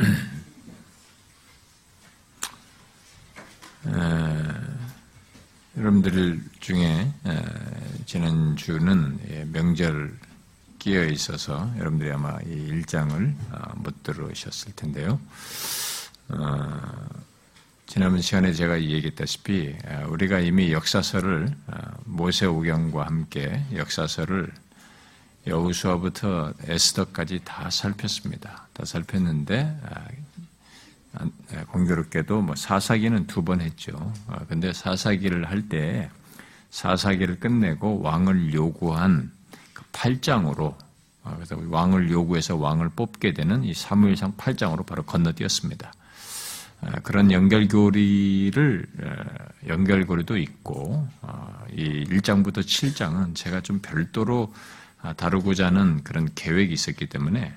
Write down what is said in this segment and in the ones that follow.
여러분들 중에 지난 주는 예, 명절 끼어 있어서 여러분들이 아마 이 일장을 어, 못 들으셨을 텐데요. 어, 지난번 시간에 제가 얘기했다시피 어, 우리가 이미 역사서를 모세오경과 함께 역사서를 여우수아부터 에스더까지 다 살폈습니다. 다 살폈는데 공교롭게도 뭐 사사기는 두 번 했죠. 근데 사사기를 할 때 사사기를 끝내고 왕을 요구한 8장으로 아, 그래서 왕을 요구해서 왕을 뽑게 되는 이 사무엘상 8장으로 바로 건너뛰었습니다. 아, 그런 연결고리를 연결고리도 있고 아, 이 1장부터 7장은 제가 좀 별도로 다루고자 하는 그런 계획이 있었기 때문에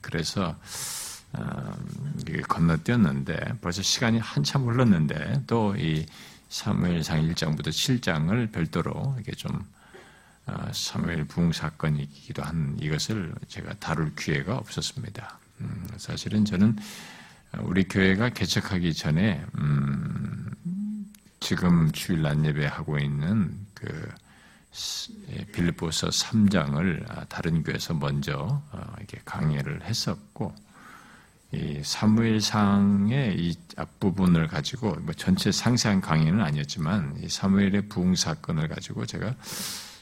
그래서 건너뛰었는데 벌써 시간이 한참 흘렀는데 또 이 사무엘상 1장부터 7장을 별도로 이게 좀 어, 사무엘 부흥 사건이기도 한 이것을 제가 다룰 기회가 없었습니다. 음, 사실은 저는 우리 교회가 개척하기 전에 음, 지금 주일 낮 예배 하고 있는 그 예, 빌립보서 3장을 아, 다른 교회에서 먼저 어, 이렇게 강의를 했었고 이 사무엘상의 이 앞부분을 가지고 뭐 전체 상세한 강의는 아니었지만 이 사무엘의 부흥 사건을 가지고 제가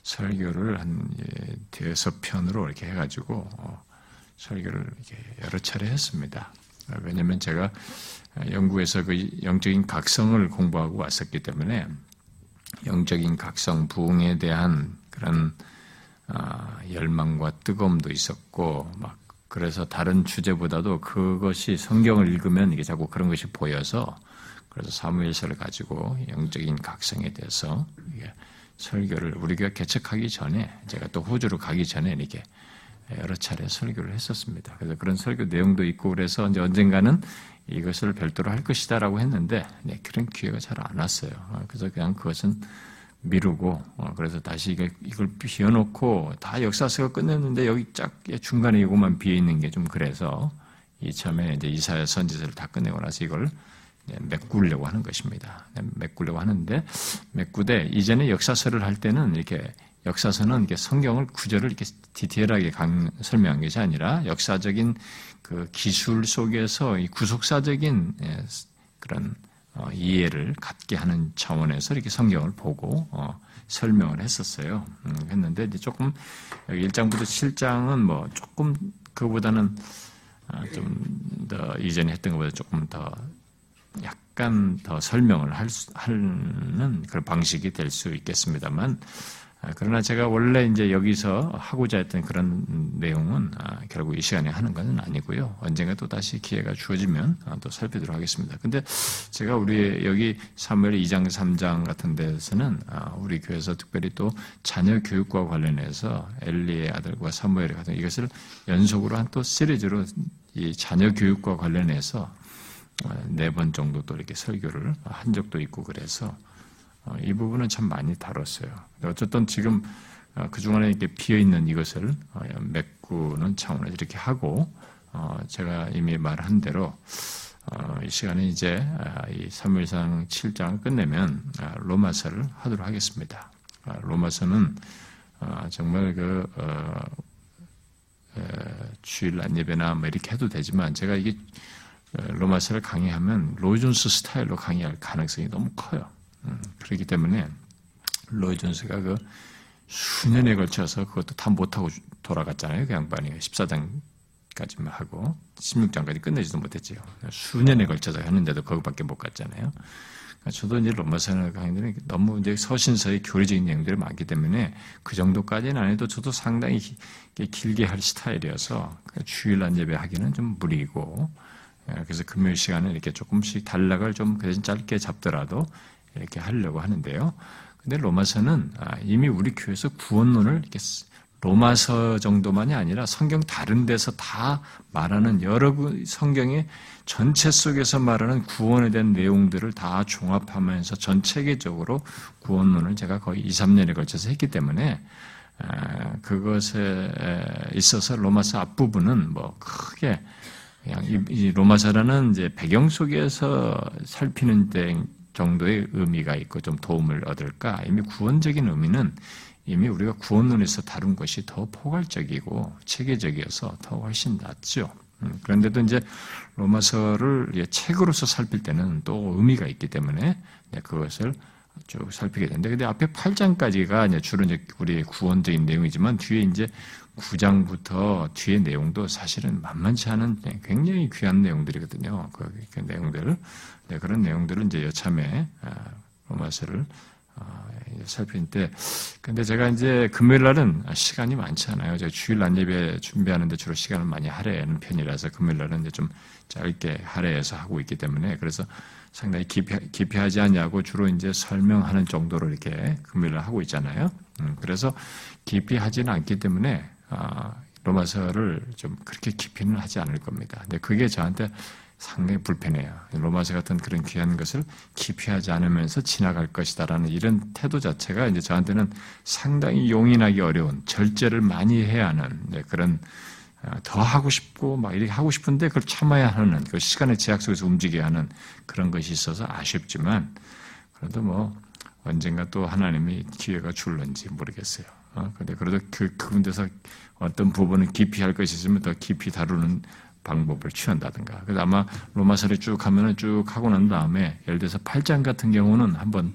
설교를 한 예, 대여섯 편으로 이렇게 해가지고 어, 설교를 이렇게 여러 차례 했습니다. 왜냐하면 제가 영국에서 그 영적인 각성을 공부하고 왔었기 때문에 영적인 각성 부흥에 대한 그런 아, 열망과 뜨거움도 있었고 막 그래서 다른 주제보다도 그것이 성경을 읽으면 이게 자꾸 그런 것이 보여서 그래서 사무엘서를 가지고 영적인 각성에 대해서 설교를 우리가 개척하기 전에 제가 또 호주로 가기 전에 이렇게 여러 차례 설교를 했었습니다. 그래서 그런 설교 내용도 있고 그래서 이제 언젠가는 이것을 별도로 할 것이다라고 했는데 네, 그런 기회가 잘 안 왔어요. 어, 그래서 그냥 그것은 미루고 어, 그래서 다시 이걸, 비워놓고 다 역사서가 끝냈는데 여기 짝 중간에 이것만 비어 있는 게 좀 그래서 이참에 이제 이사야 선지서를 다 끝내고 나서 이걸 메꾸려고 하는 것입니다. 메꾸려고 하는데 메꾸되 이전에 역사서를 할 때는 이렇게 역사서는 성경을 구절을 이렇게 디테일하게 강, 설명한 것이 아니라 역사적인 그 기술 속에서 이 구속사적인 예, 그런 어, 이해를 갖게 하는 차원에서 이렇게 성경을 보고 어, 설명을 했었어요. 음, 했는데 이제 조금 1장부터 7장은 뭐 조금 그보다는 어, 좀더 이전에 했던 것보다 조금 더 약간 더 설명을 할 수, 하는 그런 방식이 될 수 있겠습니다만, 아, 그러나 제가 원래 이제 여기서 하고자 했던 그런 내용은 아, 결국 이 시간에 하는 것은 아니고요. 언젠가 또 다시 기회가 주어지면 아, 또 살펴보도록 하겠습니다. 근데 제가 우리 여기 3월 2장, 3장 같은 데서는 우리 교회에서 특별히 또 자녀 교육과 관련해서 엘리의 아들과 사무엘의 같은 이것을 연속으로 한 또 시리즈로 이 자녀 교육과 관련해서 네 번 정도 또 이렇게 설교를 한 적도 있고 그래서 어, 이 부분은 참 많이 다뤘어요. 어쨌든 지금 어, 그 중간에 이렇게 비어 있는 이것을 어, 메꾸는 차원에서 이렇게 하고 제가 이미 말한 대로 이 시간에 이제 아, 이 사무엘상 7장을 끝내면 아, 로마서를 하도록 하겠습니다. 아, 로마서는 정말 그 주일 안예배나 뭐 이렇게 해도 되지만 제가 이게 로마서를 강의하면 로이존스 스타일로 강의할 가능성이 너무 커요. 음, 그렇기 때문에 로이 존스가 그 수년에 걸쳐서 그것도 다 못하고 돌아갔잖아요. 그 양반이 14장까지만 하고 16장까지 끝내지도 못했죠. 수년에 걸쳐서 했는데도 거기밖에 못 갔잖아요. 그러니까 저도 이제 로마서를 강의들은 너무 이제 서신서의 교리적인 내용들이 많기 때문에 그 정도까지는 안 해도 저도 상당히 길게 할 스타일이어서 주일 날 예배 하기는 좀 무리고 예, 그래서 금요일 시간에 이렇게 조금씩 단락을 좀 그래서 짧게 잡더라도 이렇게 하려고 하는데요. 근데 로마서는 아, 이미 우리 교회에서 구원론을 이렇게 로마서 정도만이 아니라 성경 다른 데서 다 말하는 여러 성경의 전체 속에서 말하는 구원에 대한 내용들을 다 종합하면서 전 체계적으로 구원론을 제가 거의 2, 3년에 걸쳐서 했기 때문에 아, 그것에 있어서 로마서 앞부분은 뭐 크게 그냥 이, 로마서라는 이제 배경 속에서 살피는 정도의 의미가 있고 좀 도움을 얻을까? 이미 구원적인 의미는 이미 우리가 구원론에서 다룬 것이 더 포괄적이고 체계적이어서 더 훨씬 낫죠. 음, 그런데도 이제 로마서를 책으로서 살필 때는 또 의미가 있기 때문에 그것을 쭉 살피게 되는데, 근데 앞에 8장까지가 이제 주로 이제 우리의 구원적인 내용이지만 뒤에 이제 9장부터 뒤에 내용도 사실은 만만치 않은 굉장히 귀한 내용들이거든요. 그, 그 내용들을 네, 그런 내용들을 이제 여참에 아, 로마서를 아, 살필 때, 근데 제가 이제 금요일 날은 시간이 많지 않아요. 제가 주일 날 예배 준비하는데 주로 시간을 많이 할애하는 편이라서 금요일 날은 이제 좀 짧게 할애해서 하고 있기 때문에 그래서 상당히 깊이, 깊이 하지 않냐고 주로 이제 설명하는 정도로 이렇게 금요일 날 하고 있잖아요. 음, 그래서 깊이 하지는 않기 때문에 아, 로마서를 좀 그렇게 깊이는 하지 않을 겁니다. 근데 그게 저한테 상당히 불편해요. 로마서 같은 그런 귀한 것을 기피하지 않으면서 지나갈 것이다라는 이런 태도 자체가 이제 저한테는 상당히 용인하기 어려운 절제를 많이 해야 하는 네, 그런 어, 더 하고 싶고 막 이렇게 하고 싶은데 그걸 참아야 하는 그 시간의 제약 속에서 움직여야 하는 그런 것이 있어서 아쉽지만 그래도 뭐 언젠가 또 하나님이 기회가 줄는지 모르겠어요. 어? 근데 그래도 그, 그분 데서 어떤 부분을 깊이 할 것이 있으면 더 깊이 다루는 방법을 취한다든가. 그래서 아마 로마서를 쭉 하면은 쭉 하고 난 다음에 예를 들어서 8장 같은 경우는 한번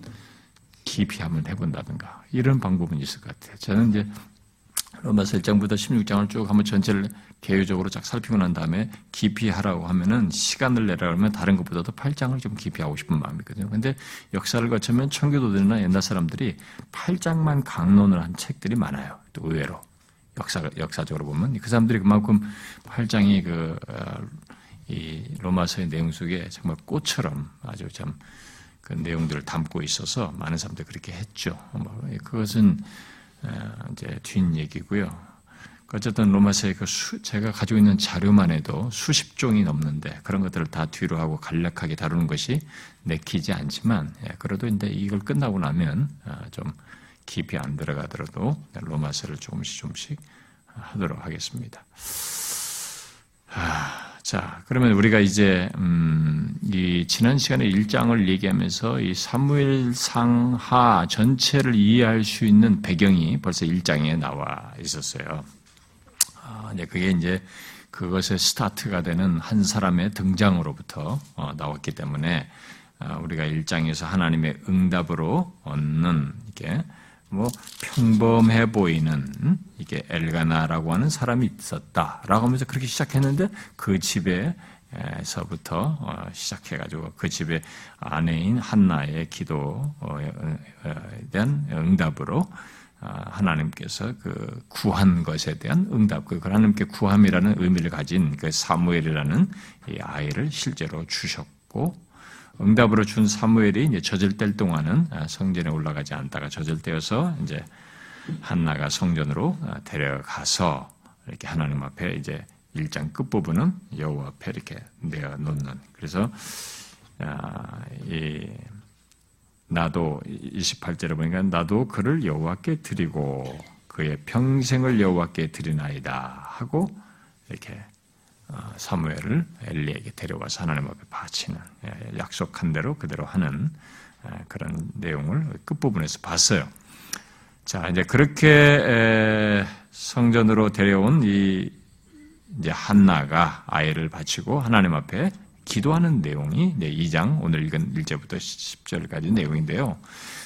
깊이 한번 해본다든가. 이런 방법은 있을 것 같아요. 저는 이제 로마서 1장부터 16장을 쭉 한번 전체를 개요적으로 쫙 살피고 난 다음에 깊이 하라고 하면은 시간을 내라 그러면 다른 것보다도 8장을 좀 깊이 하고 싶은 마음이거든요. 근데 역사를 거치면 청교도들이나 옛날 사람들이 8장만 강론을 한 책들이 많아요. 또 의외로. 역사, 역사적으로 보면 그 사람들이 그만큼 8장이 그, 어, 이 로마서의 내용 속에 정말 꽃처럼 아주 참 그 내용들을 담고 있어서 많은 사람들이 그렇게 했죠. 뭐 그것은 어, 이제 뒷 얘기고요. 어쨌든 로마서의 그 수, 제가 가지고 있는 자료만 해도 수십 종이 넘는데 그런 것들을 다 뒤로 하고 간략하게 다루는 것이 내키지 않지만 예, 그래도 이제 이걸 끝나고 나면 어, 좀 깊이 안 들어가더라도 로마서를 조금씩 조금씩 하도록 하겠습니다. 자, 그러면 우리가 이제 음, 이 지난 시간에 1장을 얘기하면서 이 사무엘 상 하 전체를 이해할 수 있는 배경이 벌써 1장에 나와 있었어요. 아, 이제 그게 이제 그것의 스타트가 되는 한 사람의 등장으로부터 어, 나왔기 때문에 아, 우리가 1장에서 하나님의 응답으로 얻는 이게 뭐 평범해 보이는 이게 엘가나라고 하는 사람이 있었다라고 하면서 그렇게 시작했는데 그 집에서부터 어, 시작해가지고 그 집의 아내인 한나의 기도에 대한 응답으로 어, 하나님께서 그 구한 것에 대한 응답, 그 하나님께 구함이라는 의미를 가진 그 사무엘이라는 이 아이를 실제로 주셨고 응답으로 준 사무엘이 이제 뗄 동안은 아, 성전에 올라가지 않다가 떼어서 이제 한나가 성전으로 아, 데려가서 이렇게 하나님 앞에 이제 일장 끝부분은 여호와 앞에 이렇게 내어 놓는. 그래서 아, 이 나도 28절에 보니까 나도 그를 여호와께 드리고 그의 평생을 여호와께 드리나이다 하고 이렇게 어, 사무엘을 엘리에게 데려가서 하나님 앞에 바치는 예, 약속한 대로 그대로 하는 예, 그런 내용을 끝부분에서 봤어요. 자, 이제 그렇게 성전으로 데려온 이 이제 한나가 아이를 바치고 하나님 앞에 기도하는 내용이 2장 오늘 읽은 1절부터 10절까지 내용인데요.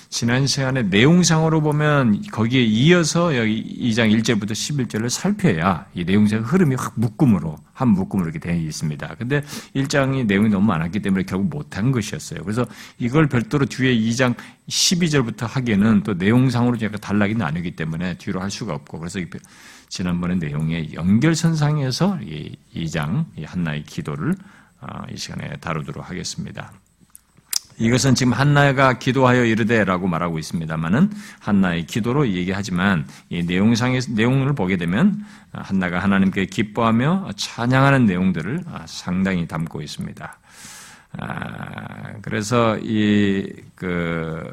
지난 시간에 내용상으로 보면 거기에 이어서 여기 2장 1절부터 11절을 살펴야 이 내용상 흐름이 확 묶음으로 한 묶음으로 이렇게 되어 있습니다. 근데 1장이 내용이 너무 많았기 때문에 결국 못한 것이었어요. 그래서 이걸 별도로 뒤에 2장 12절부터 하기에는 또 내용상으로 제가 단락이 나누기 때문에 뒤로 할 수가 없고 그래서 지난번에 내용의 연결선상에서 이 2장 이 한나의 기도를 어, 이 시간에 다루도록 하겠습니다. 이것은 지금 한나가 기도하여 이르되라고 말하고 있습니다만은 한나의 기도로 얘기하지만 이 내용상의 내용을 보게 되면 한나가 하나님께 기뻐하며 찬양하는 내용들을 상당히 담고 있습니다. 아, 그래서 이그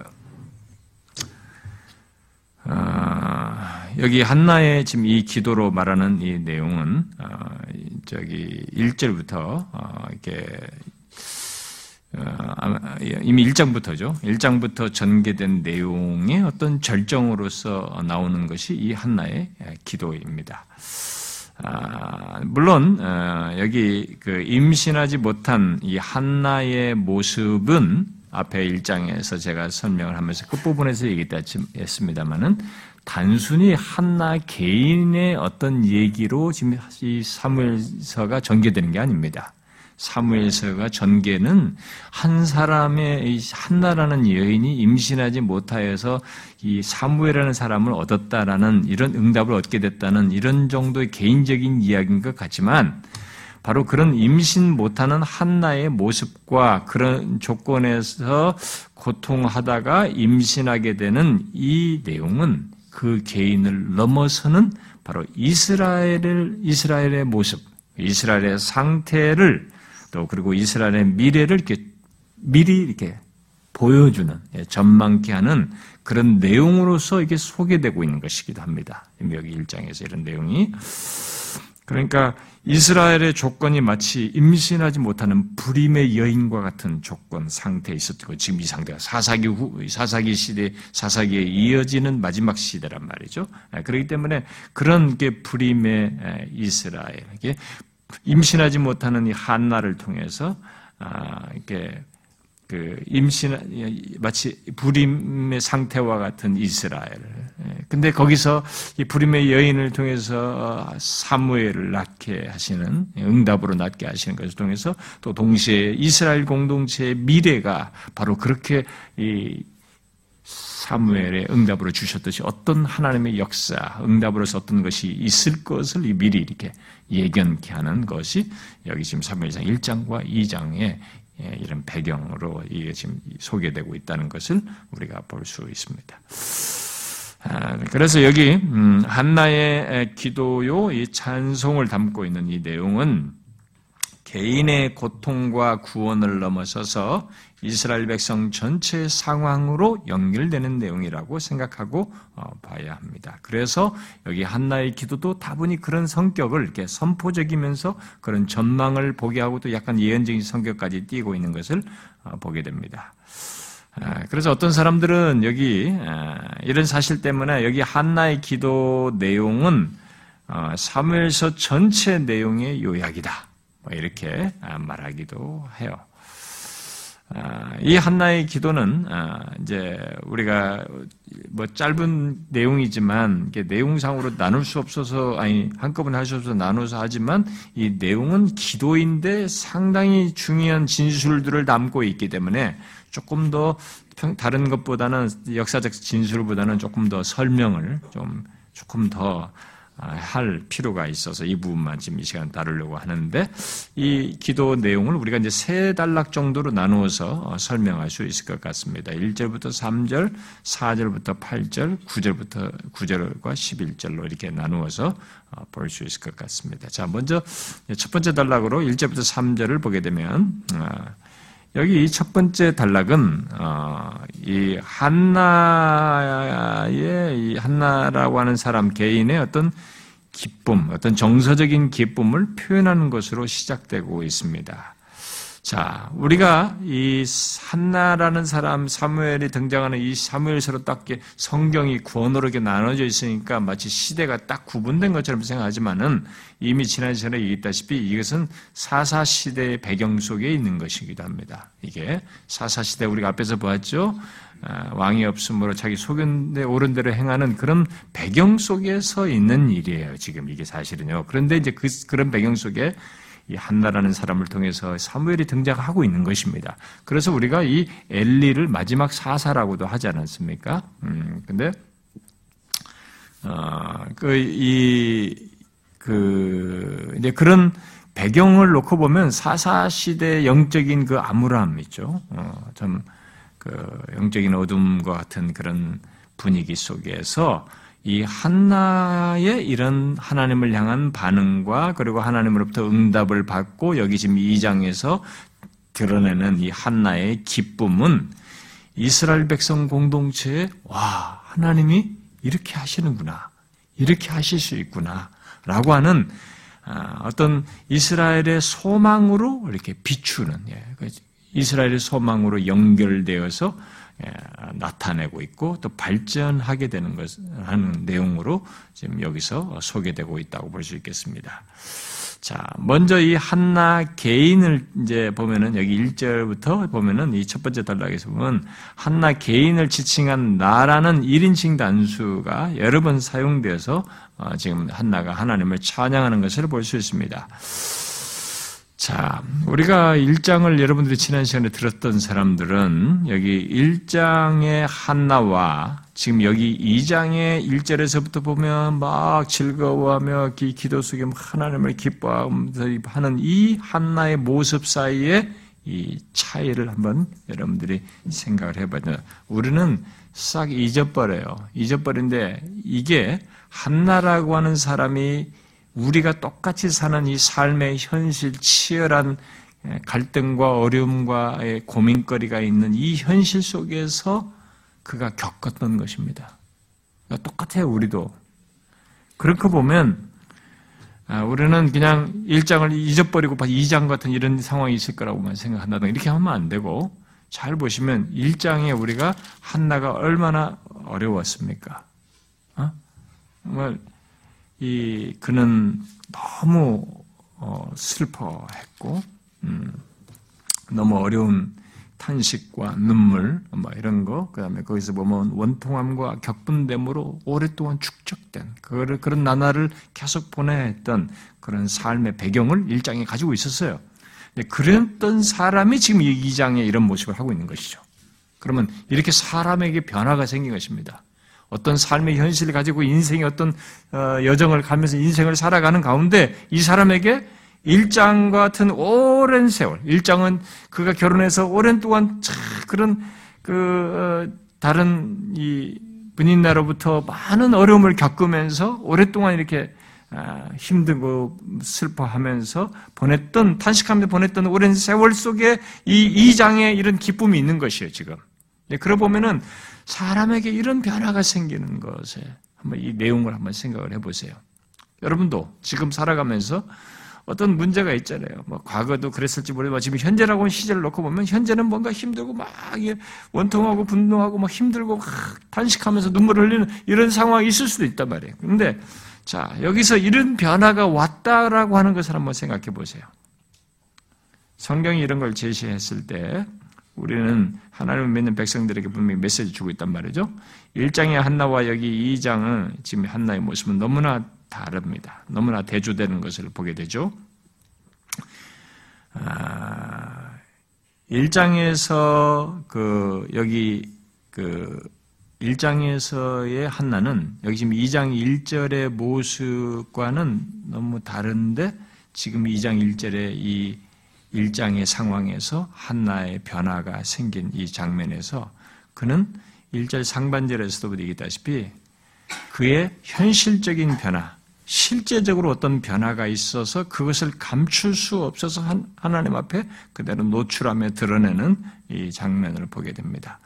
어, 여기 한나의 지금 이 기도로 말하는 이 내용은 어, 저기 1절부터 어, 이렇게 어, 이미 1장부터죠. 1장부터 전개된 내용의 어떤 절정으로서 나오는 것이 이 한나의 기도입니다. 아, 물론 어, 여기 그 임신하지 못한 이 한나의 모습은 앞에 1장에서 제가 설명을 하면서 끝부분에서 얘기했습니다만은 단순히 한나 개인의 어떤 얘기로 지금 이 사무엘서가 전개되는 게 아닙니다. 사무엘서가 전개는 한 사람의 한나라는 여인이 임신하지 못하여서 이 사무엘이라는 사람을 얻었다라는 이런 응답을 얻게 됐다는 이런 정도의 개인적인 이야기인 것 같지만 바로 그런 임신 못하는 한나의 모습과 그런 조건에서 고통하다가 임신하게 되는 이 내용은 그 개인을 넘어서는 바로 이스라엘을 이스라엘의 모습, 이스라엘의 상태를 또 그리고 이스라엘의 미래를 이렇게 미리 이렇게 보여주는 예, 전망케 하는 그런 내용으로서 이게 소개되고 있는 것이기도 합니다. 여기 1장에서 이런 내용이 그러니까 이스라엘의 조건이 마치 임신하지 못하는 불임의 여인과 같은 조건 상태에 있었고 지금 이 상태가 사사기 후 사사기 시대 사사기에 이어지는 마지막 시대란 말이죠. 예, 그렇기 때문에 그런 게 불임의 예, 이스라엘 이게 임신하지 못하는 이 한나를 통해서 아, 이렇게 그 임신 마치 불임의 상태와 같은 이스라엘. 예, 근데 거기서 이 불임의 여인을 통해서 사무엘을 낳게 하시는 응답으로 낳게 하시는 것을 통해서 또 동시에 이스라엘 공동체의 미래가 바로 그렇게 이 사무엘의 응답으로 주셨듯이 어떤 하나님의 역사, 응답으로서 어떤 것이 있을 것을 미리 이렇게 예견케 하는 것이 여기 지금 사무엘상 1장과 2장의 이런 배경으로 이게 지금 소개되고 있다는 것을 우리가 볼 수 있습니다. 아, 그래서 여기 음, 한나의 기도요 이 찬송을 담고 있는 이 내용은 개인의 고통과 구원을 넘어서서 이스라엘 백성 전체 상황으로 연결되는 내용이라고 생각하고 어, 봐야 합니다. 그래서 여기 한나의 기도도 다분히 그런 성격을 이렇게 선포적이면서 그런 전망을 보게 하고 또 약간 예언적인 성격까지 띄고 있는 것을 어, 보게 됩니다. 아, 그래서 어떤 사람들은 여기 아, 이런 사실 때문에 여기 한나의 기도 내용은 어, 사무엘서 전체 내용의 요약이다. 뭐 이렇게 말하기도 해요. 아, 이 한나의 기도는 아, 이제 우리가 뭐 짧은 내용이지만 내용상으로 나눌 수 없어서 아니 한꺼번에 할 수 없어서 나눠서 하지만 이 내용은 기도인데 상당히 중요한 진술들을 담고 있기 때문에 조금 더 다른 것보다는 역사적 진술보다는 조금 더 설명을 좀 조금 더 아, 할 필요가 있어서 이 부분만 지금 이 시간 다루려고 하는데 이 기도 내용을 우리가 이제 세 단락 정도로 나누어서 어, 설명할 수 있을 것 같습니다. 1절부터 3절, 4절부터 8절, 9절부터 9절과 11절로 이렇게 나누어서 어, 볼수 있을 것 같습니다. 자, 먼저 첫 번째 단락으로 1절부터 3절을 보게 되면 어, 여기 첫 번째 단락은 이 한나의 이 한나라고 하는 사람 개인의 어떤 기쁨, 어떤 정서적인 기쁨을 표현하는 것으로 시작되고 있습니다. 자, 우리가 이 한나라는 사람 사무엘이 등장하는 이 사무엘서로 딱 성경이 구원으로 이렇게 나눠져 있으니까 마치 시대가 딱 구분된 것처럼 생각하지만은 이미 지난 시간에 얘기했다시피 이것은 사사 시대의 배경 속에 있는 것이기도 합니다. 이게 사사 시대 우리가 앞에서 보았죠. 아, 왕이 없으므로 자기 소견에 옳은 대로 행하는 그런 배경 속에서 있는 일이에요. 지금 이게 사실은요. 그런데 이제 그, 그런 배경 속에 이 한나라는 사람을 통해서 사무엘이 등장하고 있는 것입니다. 그래서 우리가 이 엘리를 마지막 사사라고도 하지 않았습니까? 음, 근데, 어, 그, 이, 그, 이제 그런 배경을 놓고 보면 사사 시대 영적인 그 암울함 있죠. 어, 좀, 그, 영적인 어둠과 같은 그런 분위기 속에서 이 한나의 이런 하나님을 향한 반응과 그리고 하나님으로부터 응답을 받고 여기 지금 2장에서 드러내는 이 한나의 기쁨은 이스라엘 백성 공동체에 와 하나님이 이렇게 하시는구나. 이렇게 하실 수 있구나. 라고 하는 아, 어떤 이스라엘의 소망으로 이렇게 비추는 예, 그 이스라엘의 소망으로 연결되어서 예, 나타내고 있고 또 발전하게 되는 것 하는 내용으로 지금 여기서 소개되고 있다고 볼 수 있겠습니다. 자, 먼저 이 한나 개인을 이제 보면은 여기 1절부터 보면은 이 첫 번째 단락에서 보면 한나 개인을 지칭한 나라는 1인칭 단수가 여러 번 사용되어서 어, 지금 한나가 하나님을 찬양하는 것을 볼 수 있습니다. 자, 우리가 1장을 여러분들이 지난 시간에 들었던 사람들은 여기 1장의 한나와 지금 여기 2장의 1절에서부터 보면 막 즐거워하며 기도 속에 하나님을 기뻐하면서 하는 이 한나의 모습 사이에 이 차이를 한번 여러분들이 생각을 해봐요. 우리는 싹 잊어버려요. 잊어버린데 이게 한나라고 하는 사람이 우리가 똑같이 사는 이 삶의 현실 치열한 갈등과 어려움과의 고민거리가 있는 이 현실 속에서 그가 겪었던 것입니다. 그러니까 똑같아요, 우리도. 그렇게 보면 아, 우리는 그냥 1장을 잊어버리고 2장 같은 이런 상황이 있을 거라고만 생각한다든가 이렇게 하면 안 되고 잘 보시면 1장에 우리가 한나가 얼마나 어려웠습니까? 어? 정말 이 그는 너무 어, 슬퍼했고 음, 너무 어려운 탄식과 눈물 뭐 이런 거 그다음에 거기서 보면 원통함과 격분됨으로 오랫동안 축적된 그런 그런 나날을 계속 보내했던 그런 삶의 배경을 일장에 가지고 있었어요. 그랬던 사람이 지금 이 장에 이런 모습을 하고 있는 것이죠. 그러면 이렇게 사람에게 변화가 생긴 것입니다. 어떤 삶의 현실을 가지고 인생의 어떤 어, 여정을 가면서 인생을 살아가는 가운데 이 사람에게 일장 같은 오랜 세월, 일장은 그가 결혼해서 오랜 동안 그런 그 어, 다른 이 분인나로부터 많은 어려움을 겪으면서 오랫동안 이렇게 아, 힘들고 슬퍼하면서 보냈던 탄식하면서 보냈던 오랜 세월 속에 이 이장에 이런 기쁨이 있는 것이에요 지금. 네, 그러 보면은 사람에게 이런 변화가 생기는 것에 한번 이 내용을 한번 생각을 해보세요. 여러분도 지금 살아가면서 어떤 문제가 있잖아요. 뭐 과거도 그랬을지 모르지만 지금 현재라고 시절을 놓고 보면 현재는 뭔가 힘들고 막 원통하고 분노하고 막 힘들고 막 탄식하면서 눈물을 흘리는 이런 상황이 있을 수도 있단 말이에요. 그런데 자 여기서 이런 변화가 왔다라고 하는 것을 한번 생각해 보세요. 성경이 이런 걸 제시했을 때 우리는 하나님을 믿는 백성들에게 분명히 메시지 주고 있단 말이죠. 1장의 한나와 여기 2장은 지금 한나의 모습은 너무나 다릅니다. 너무나 대조되는 것을 보게 되죠. 아, 1장에서 그 여기 그 1장에서의 한나는 여기 지금 2장 1절의 모습과는 너무 다른데 지금 2장 1절의 이 1장의 상황에서 한나의 변화가 생긴 이 장면에서 그는 1절 상반절에서도 얘기했다시피 그의 현실적인 변화, 실제적으로 어떤 변화가 있어서 그것을 감출 수 없어서 하나님 앞에 그대로 노출하며 드러내는 이 장면을 보게 됩니다.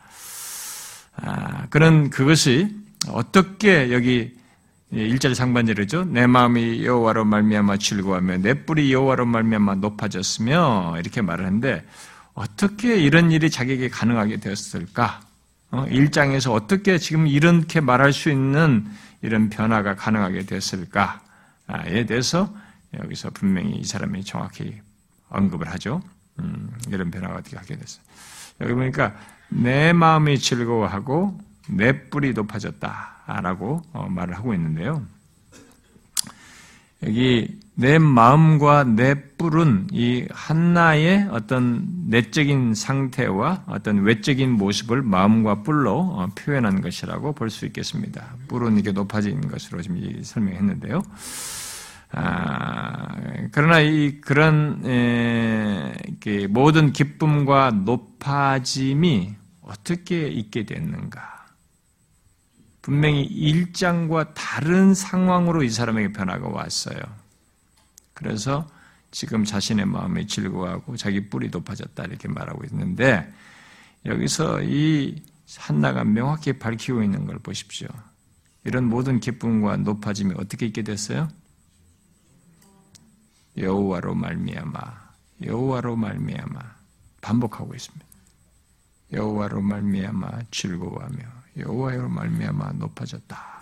아, 그런 그것이 어떻게 여기 1절 상반절이죠. 내 마음이 여호와로 말미암아 즐거워하며 내 뿔이 여호와로 말미암아 높아졌으며 이렇게 말을 하는데 어떻게 이런 일이 자기에게 가능하게 되었을까? 1장에서 어, 어떻게 지금 이렇게 말할 수 있는 이런 변화가 가능하게 됐을까에 대해서 여기서 분명히 이 사람이 정확히 언급을 하죠. 음, 이런 변화가 어떻게 하게 됐어요. 여기 보니까 내 마음이 즐거워하고 내 뿔이 높아졌다 라고 어, 말을 하고 있는데요. 여기 내 마음과 내 뿔은 이 한나의 어떤 내적인 상태와 어떤 외적인 모습을 마음과 뿔로 어, 표현한 것이라고 볼 수 있겠습니다. 뿔은 이게 높아진 것으로 지금 설명했는데요. 아, 그러나 이 그런 에, 모든 기쁨과 높아짐이 어떻게 있게 됐는가? 분명히 일장과 다른 상황으로 이 사람에게 변화가 왔어요. 그래서 지금 자신의 마음이 즐거워하고 자기 뿔이 높아졌다 이렇게 말하고 있는데 여기서 이 한나가 명확히 밝히고 있는 걸 보십시오. 이런 모든 기쁨과 높아짐이 어떻게 있게 됐어요? 여호와로 말미암아 여호와로 말미암아 반복하고 있습니다. 여호와로 말미암아 즐거워하며 여호와로 말미암아 높아졌다.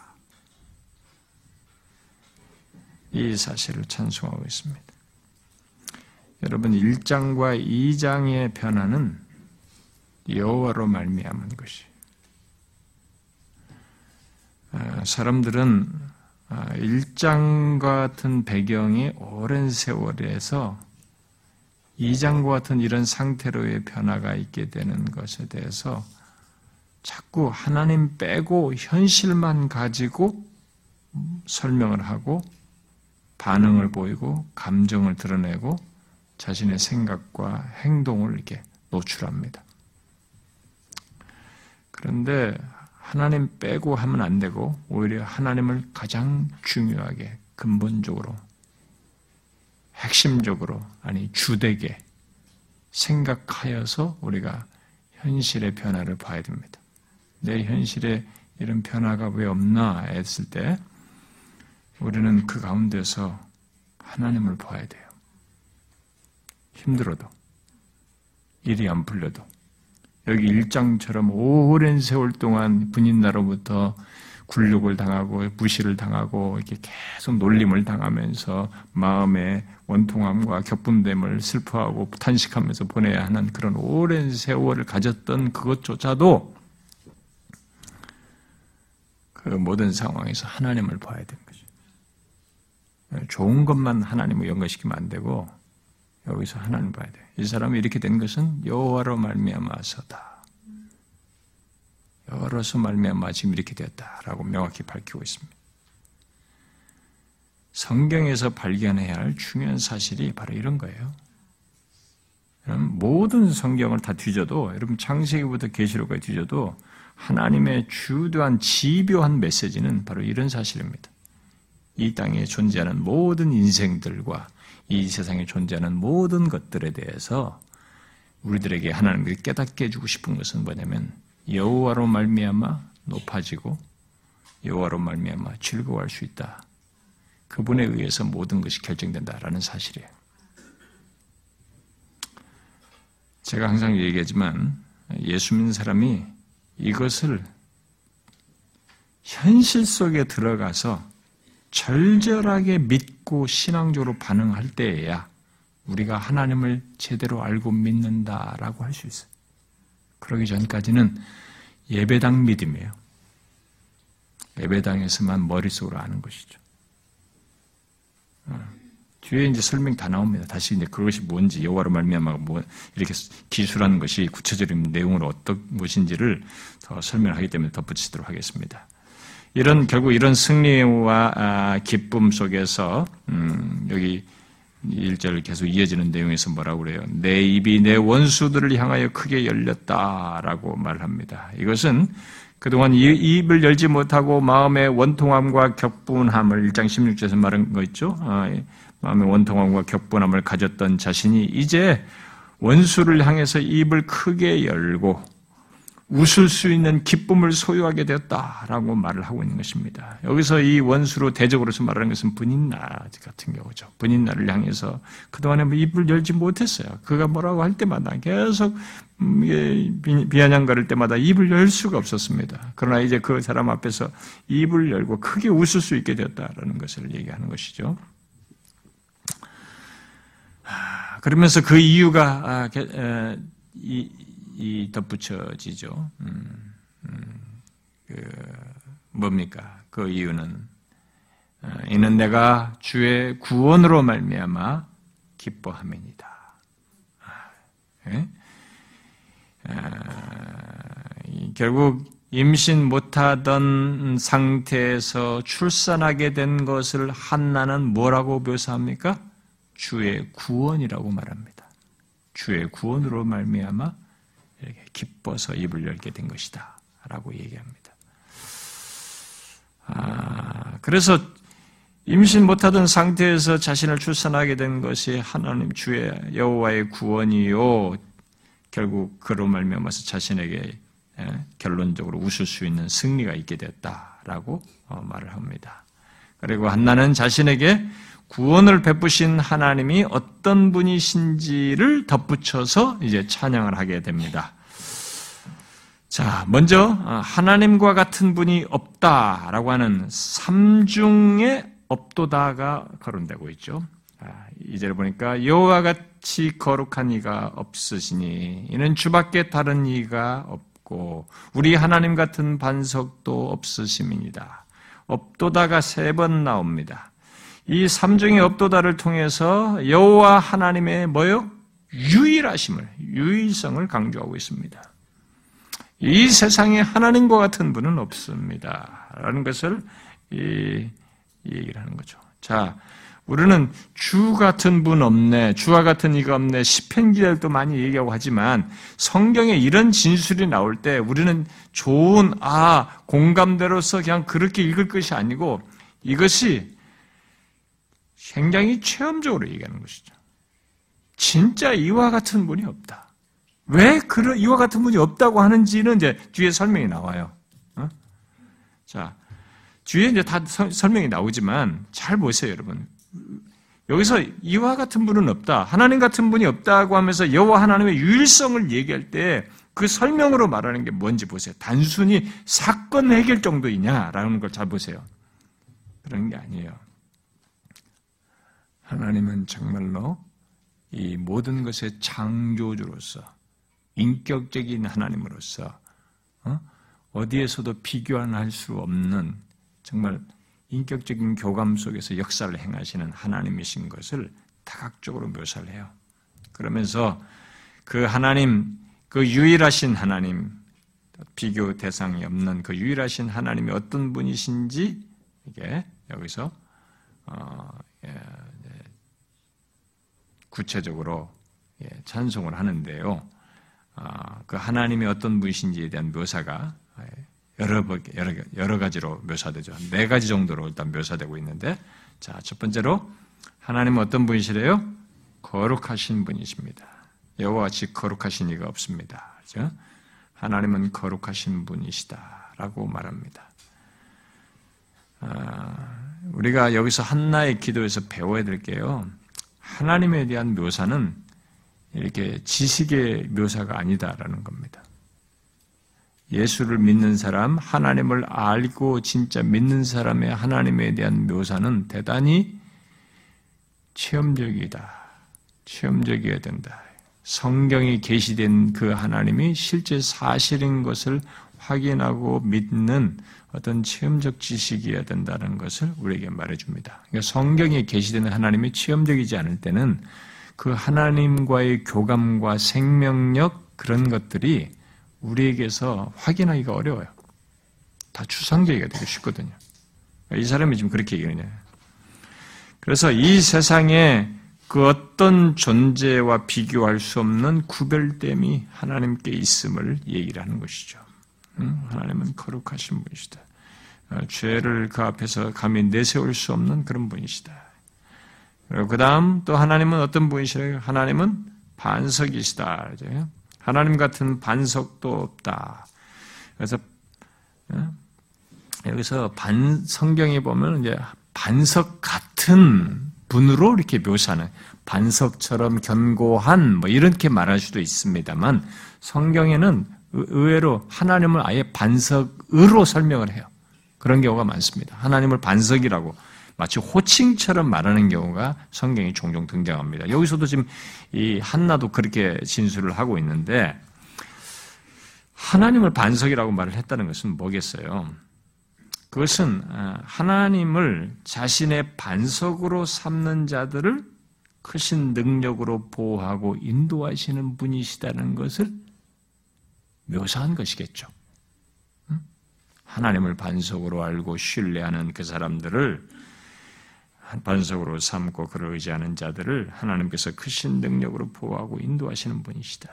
이 사실을 찬송하고 있습니다. 여러분 1장과 2장의 변화는 여호와로 말미암은 것이. 아, 사람들은 1장 아, 같은 배경이 오랜 세월에서 2장과 같은 이런 상태로의 변화가 있게 되는 것에 대해서 자꾸 하나님 빼고 현실만 가지고 설명을 하고 반응을 보이고 감정을 드러내고 자신의 생각과 행동을 이렇게 노출합니다. 그런데 하나님 빼고 하면 안 되고 오히려 하나님을 가장 중요하게 근본적으로 핵심적으로 아니 주되게 생각하여서 우리가 현실의 변화를 봐야 됩니다. 내 현실에 이런 변화가 왜 없나 했을 때 우리는 그 가운데서 하나님을 봐야 돼요. 힘들어도 일이 안 풀려도 여기 일장처럼 오랜 세월 동안 분인 나로부터 굴욕을 당하고 무시를 당하고 이렇게 계속 놀림을 당하면서 마음의 원통함과 격분됨을 슬퍼하고 탄식하면서 보내야 하는 그런 오랜 세월을 가졌던 그것조차도 그 모든 상황에서 하나님을 봐야 되는 거죠. 좋은 것만 하나님을 연결시키면 안 되고 여기서 하나님 봐야 돼. 이 사람이 이렇게 된 것은 여호와로 말미암아서다. 여호와로서 말미암아 지금 이렇게 되었다라고 명확히 밝히고 있습니다. 성경에서 발견해야 할 중요한 사실이 바로 이런 거예요. 모든 성경을 다 뒤져도 여러분 창세기부터 계시록까지 뒤져도 하나님의 주도한 집요한 메시지는 바로 이런 사실입니다. 이 땅에 존재하는 모든 인생들과 이 세상에 존재하는 모든 것들에 대해서 우리들에게 하나님께 깨닫게 해주고 싶은 것은 뭐냐면 여호와로 말미암아 높아지고 여호와로 말미암아 즐거워할 수 있다. 그분에 의해서 모든 것이 결정된다라는 사실이에요. 제가 항상 얘기하지만 예수 믿는 사람이 이것을 현실 속에 들어가서 절절하게 믿고 신앙적으로 반응할 때에야 우리가 하나님을 제대로 알고 믿는다라고 할 수 있어요. 그러기 전까지는 예배당 믿음이에요. 예배당에서만 머릿속으로 아는 것이죠. 어, 뒤에 이제 설명 다 나옵니다. 다시 이제 그것이 뭔지 여호와로 말미암아 뭐 이렇게 기술하는 것이 구체적인 내용으로 어떤 것인지를 더 설명하기 때문에 덧붙이도록 하겠습니다. 이런 결국 이런 승리와 아, 기쁨 속에서 음, 여기 1절 계속 이어지는 내용에서 뭐라고 그래요? 내 입이 내 원수들을 향하여 크게 열렸다라고 말합니다. 이것은 그동안 입을 열지 못하고 마음의 원통함과 격분함을 1장 16절에서 말한 거 있죠? 아, 마음의 원통함과 격분함을 가졌던 자신이 이제 원수를 향해서 입을 크게 열고 웃을 수 있는 기쁨을 소유하게 되었다라고 말을 하고 있는 것입니다. 여기서 이 원수로 대적으로서 말하는 것은 분인나 같은 경우죠. 분인나를 향해서 그동안에 뭐 입을 열지 못했어요. 그가 뭐라고 할 때마다 계속 음, 비아냥거릴 때마다 입을 열 수가 없었습니다. 그러나 이제 그 사람 앞에서 입을 열고 크게 웃을 수 있게 되었다라는 것을 얘기하는 것이죠. 그러면서 그 이유가 아, 이, 이 덧붙여지죠. 음, 음, 그 뭡니까? 그 이유는 어, 이는 내가 주의 구원으로 말미암아 기뻐함이니다. 아, 예? 아, 결국 임신 못하던 상태에서 출산하게 된 것을 한나는 뭐라고 묘사합니까? 주의 구원이라고 말합니다. 주의 구원으로 말미암아 이렇게 기뻐서 입을 열게 된 것이다. 라고 얘기합니다. 아, 그래서 임신 못하던 상태에서 자신을 출산하게 된 것이 하나님 주의 여호와의 구원이요. 결국 그로 말미암아서 자신에게 예, 결론적으로 웃을 수 있는 승리가 있게 됐다. 라고 어, 말을 합니다. 그리고 한나는 자신에게 구원을 베푸신 하나님이 어떤 분이신지를 덧붙여서 이제 찬양을 하게 됩니다. 자, 먼저 어, 하나님과 같은 분이 없다라고 하는 삼중의 없도다가 거론되고 있죠. 이제를 보니까 여호와 같이 거룩한 이가 없으시니 이는 주밖에 다른 이가 없고 우리 하나님 같은 반석도 없으심입니다. 없도다가 세 번 나옵니다. 이 삼중의 업도다를 통해서 여호와 하나님의 뭐요? 유일하심을, 유일성을 강조하고 있습니다. 이 세상에 하나님과 같은 분은 없습니다. 라는 것을 이, 이 얘기를 하는 거죠. 자, 우리는 주 같은 분 없네, 주와 같은 이가 없네, 시편 기자도 많이 얘기하고 하지만 성경에 이런 진술이 나올 때 우리는 좋은 아 공감대로서 그냥 그렇게 읽을 것이 아니고 이것이 굉장히 체험적으로 얘기하는 것이죠. 진짜 이와 같은 분이 없다. 왜 그런 이와 같은 분이 없다고 하는지는 이제 뒤에 설명이 나와요. 어? 자, 뒤에 이제 다 설명이 나오지만 잘 보세요, 여러분. 여기서 이와 같은 분은 없다. 하나님 같은 분이 없다고 하면서 여호와 하나님의 유일성을 얘기할 때 그 설명으로 말하는 게 뭔지 보세요. 단순히 사건 해결 정도이냐라는 걸 잘 보세요. 그런 게 아니에요. 하나님은 정말로 이 모든 것의 창조주로서 인격적인 하나님으로서 어? 디에서도 비교할 수 없는 정말 인격적인 교감 속에서 역사를 행하시는 하나님이신 것을 다각적으로 묘사를 해요. 그러면서 그 하나님, 그 유일하신 하나님, 비교 대상이 없는 그 유일하신 하나님이 어떤 분이신지 이게 여기서 어, 예, 구체적으로 예, 찬송을 하는데요. 아, 그 하나님이 어떤 분이신지에 대한 묘사가 예, 여러, 여러, 여러 가지로 묘사되죠. 네 가지 정도로 일단 묘사되고 있는데, 자, 첫 번째로, 하나님은 어떤 분이시래요? 거룩하신 분이십니다. 여호와 같이 거룩하신 이가 없습니다. 그죠? 하나님은 거룩하신 분이시다라고 말합니다. 아, 우리가 여기서 한나의 기도에서 배워야 될 게요. 하나님에 대한 묘사는 이렇게 지식의 묘사가 아니다라는 겁니다. 예수를 믿는 사람, 하나님을 알고 진짜 믿는 사람의 하나님에 대한 묘사는 대단히 체험적이다. 체험적이어야 된다. 성경이 계시된 그 하나님이 실제 사실인 것을 확인하고 믿는 어떤 체험적 지식이어야 된다는 것을 우리에게 말해줍니다. 그러니까 성경에 계시되는 하나님이 체험적이지 않을 때는 그 하나님과의 교감과 생명력 그런 것들이 우리에게서 확인하기가 어려워요. 다 추상적이가 되기 쉽거든요. 이 사람이 지금 그렇게 얘기하느냐. 그래서 이 세상에 그 어떤 존재와 비교할 수 없는 구별됨이 하나님께 있음을 얘기를 하는 것이죠. 하나님은 거룩하신 분이시다. 어, 죄를 그 앞에서 감히 내세울 수 없는 그런 분이시다. 그리고 그 다음 또 하나님은 어떤 분이시래요? 하나님은 반석이시다. 하나님 같은 반석도 없다. 그래서 어, 여기서 반 성경에 보면 이제 반석 같은 분으로 이렇게 묘사하는 반석처럼 견고한 뭐 이렇게 말할 수도 있습니다만 성경에는 의외로 하나님을 아예 반석으로 설명을 해요. 그런 경우가 많습니다. 하나님을 반석이라고 마치 호칭처럼 말하는 경우가 성경이 종종 등장합니다. 여기서도 지금 이 한나도 그렇게 진술을 하고 있는데 하나님을 반석이라고 말을 했다는 것은 뭐겠어요? 그것은 아, 하나님을 자신의 반석으로 삼는 자들을 크신 능력으로 보호하고 인도하시는 분이시다는 것을 묘사한 것이겠죠. 하나님을 반석으로 알고 신뢰하는 그 사람들을 반석으로 삼고 그를 의지하는 자들을 하나님께서 크신 능력으로 보호하고 인도하시는 분이시다.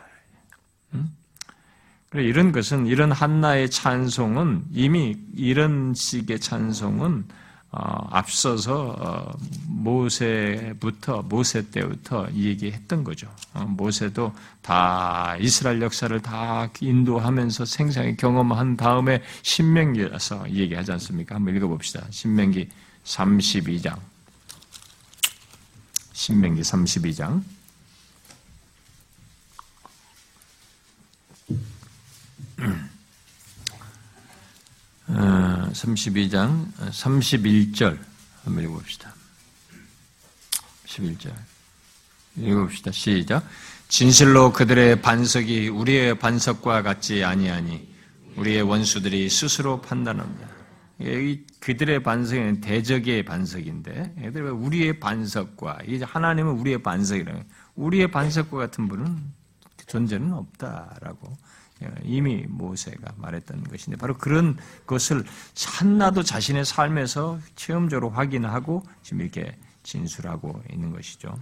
이런 것은 이런 한나의 찬송은 이미 이런 식의 찬송은 어, 앞서서 어, 모세부터 모세 때부터 이 얘기했던 거죠. 어, 모세도 다 이스라엘 역사를 다 인도하면서 생생히 경험한 다음에 신명기라서 얘기하지 않습니까? 한번 읽어봅시다. 신명기 32장. 신명기 32장. 32장 31절 한번 읽어봅시다. 11절 읽어봅시다. 시작. 진실로 그들의 반석이 우리의 반석과 같지 아니하니 우리의 원수들이 스스로 판단합니다. 그들의 반석은 대적의 반석인데 우리의 반석과 이제 하나님은 우리의 반석이라 우리의 반석과 같은 분은 존재는 없다라고 이미 모세가 말했던 것인데 바로 그런 것을 한나도 자신의 삶에서 체험적으로 확인하고 지금 이렇게 진술하고 있는 것이죠.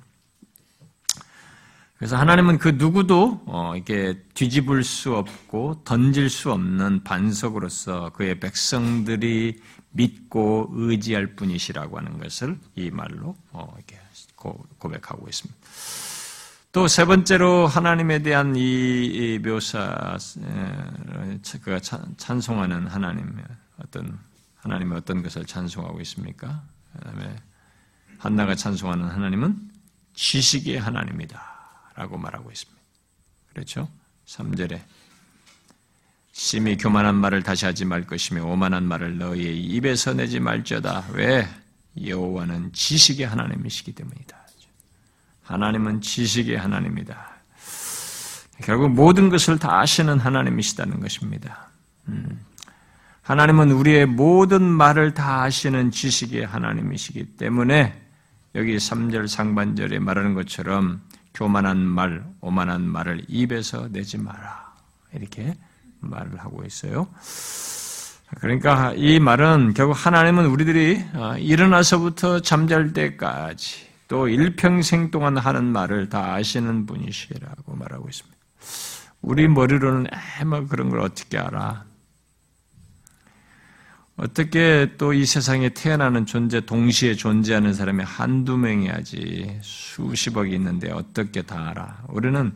그래서 하나님은 그 누구도 어, 이렇게 뒤집을 수 없고 던질 수 없는 반석으로서 그의 백성들이 믿고 의지할 뿐이시라고 하는 것을 이 말로 어, 이렇게 고백하고 있습니다. 또 세 번째로 하나님에 대한 이 묘사, 그가 찬송하는 하나님, 어떤 하나님의 어떤 것을 찬송하고 있습니까? 그 다음에 한나가 찬송하는 하나님은 지식의 하나님이다. 라고 말하고 있습니다. 그렇죠? 3절에 심히 교만한 말을 다시 하지 말 것이며 오만한 말을 너희의 입에서 내지 말지어다. 왜? 여호와는 지식의 하나님이시기 때문이다. 하나님은 지식의 하나님이다. 결국 모든 것을 다 아시는 하나님이시다는 것입니다. 음. 하나님은 우리의 모든 말을 다 아시는 지식의 하나님이시기 때문에 여기 3절 상반절에 말하는 것처럼 교만한 말, 오만한 말을 입에서 내지 마라. 이렇게 말을 하고 있어요. 그러니까 이 말은 결국 하나님은 우리들이 어, 일어나서부터 잠잘 때까지 또 일평생 동안 하는 말을 다 아시는 분이시라고 말하고 있습니다. 우리 머리로는 에뭐 그런 걸 어떻게 알아? 어떻게 또 이 세상에 태어나는 존재, 동시에 존재하는 사람이 한두 명이야지 수십억이 있는데 어떻게 다 알아? 우리는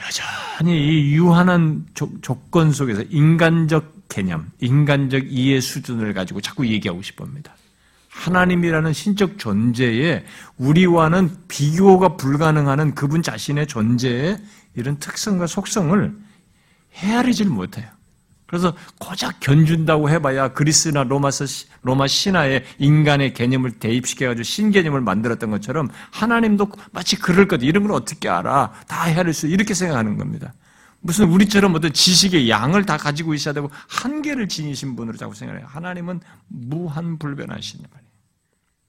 여전히 이 유한한 조, 조건 속에서 인간적 개념, 인간적 이해 수준을 가지고 자꾸 얘기하고 싶습니다. 하나님이라는 신적 존재에 우리와는 비교가 불가능한 그분 자신의 존재의 이런 특성과 속성을 헤아리질 못해요. 그래서 고작 견준다고 해봐야 그리스나 로마서 로마 신화에 인간의 개념을 대입시켜가지고 신개념을 만들었던 것처럼 하나님도 마치 그럴 것 이런 걸 어떻게 알아? 다 헤아릴 수 이렇게 생각하는 겁니다. 무슨 우리처럼 어떤 지식의 양을 다 가지고 있어야 되고 한계를 지니신 분으로 자꾸 생각해요. 하나님은 무한불변하신 말이에요.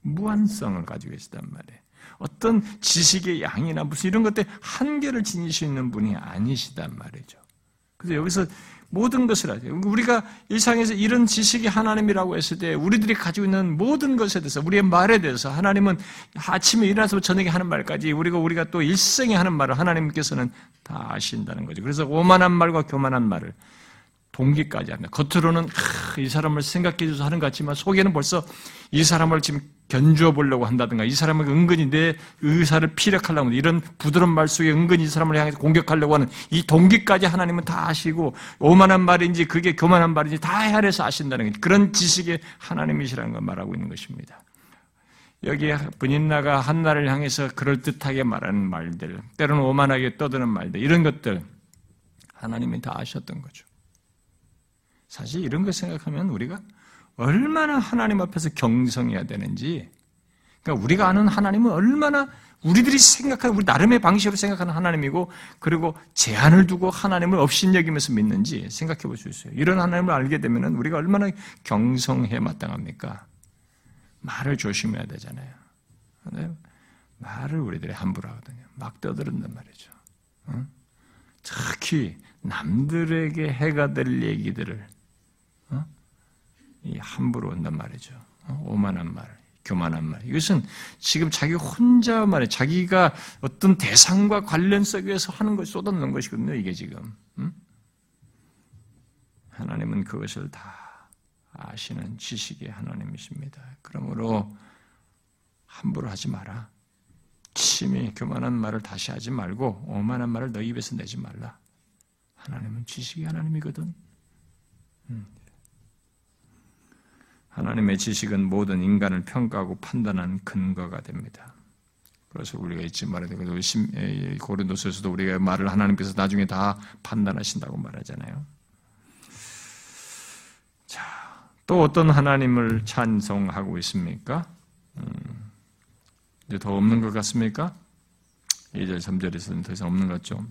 무한성을 가지고 계시단 말이에요. 어떤 지식의 양이나 무슨 이런 것들 한계를 지니시는 분이 아니시단 말이죠. 그래서 여기서 모든 것을 하죠. 우리가 일상에서 이런 지식이 하나님이라고 했을 때 우리들이 가지고 있는 모든 것에 대해서 우리의 말에 대해서 하나님은 아침에 일어나서 저녁에 하는 말까지 우리가 우리가 또 일생에 하는 말을 하나님께서는 다 아신다는 거죠. 그래서 오만한 말과 교만한 말을 동기까지 합니다. 겉으로는 이 사람을 생각해 줘서 하는 것 같지만 속에는 벌써 이 사람을 지금 견주어 보려고 한다든가 이 사람을 은근히 내 의사를 피력하려고 하는 이런 부드러운 말 속에 은근히 이 사람을 향해서 공격하려고 하는 이 동기까지 하나님은 다 아시고 오만한 말인지 그게 교만한 말인지 다 헤아려서 아신다는 것 그런 지식의 하나님이시라는 걸 말하고 있는 것입니다. 여기 분인나가 한나를 향해서 그럴듯하게 말하는 말들 때로는 오만하게 떠드는 말들 이런 것들 하나님이 다 아셨던 거죠. 사실 이런 거 생각하면 우리가 얼마나 하나님 앞에서 경성해야 되는지, 그러니까 우리가 아는 하나님은 얼마나 우리들이 생각하는 우리 나름의 방식으로 생각하는 하나님이고 그리고 제한을 두고 하나님을 업신여기면서 믿는지 생각해 볼 수 있어요. 이런 하나님을 알게 되면 우리가 얼마나 경성해 마땅합니까? 말을 조심해야 되잖아요. 말을 우리들이 함부로 하거든요. 막 떠들은단 말이죠. 특히 남들에게 해가 될 얘기들을 함부로 온단 말이죠. 어? 오만한 말, 교만한 말. 이것은 지금 자기 혼자 말에 자기가 어떤 대상과 관련성에서 하는 걸 쏟아놓는 것이거든요. 이게 지금. 음? 하나님은 그것을 다 아시는 지식의 하나님이십니다. 그러므로 함부로 하지 마라. 침이 교만한 말을 다시 하지 말고 오만한 말을 너희 입에서 내지 말라. 하나님은 지식의 하나님이거든. 음. 하나님의 지식은 모든 인간을 평가하고 판단하는 근거가 됩니다. 그래서 우리가 잊지 말아야 되고 고린도서에서도 우리가 말을 하나님께서 나중에 다 판단하신다고 말하잖아요. 자, 또 어떤 하나님을 찬송하고 있습니까? 음, 이제 더 없는 것 같습니까? 2절, 3절에서는 더 이상 없는 것 같죠?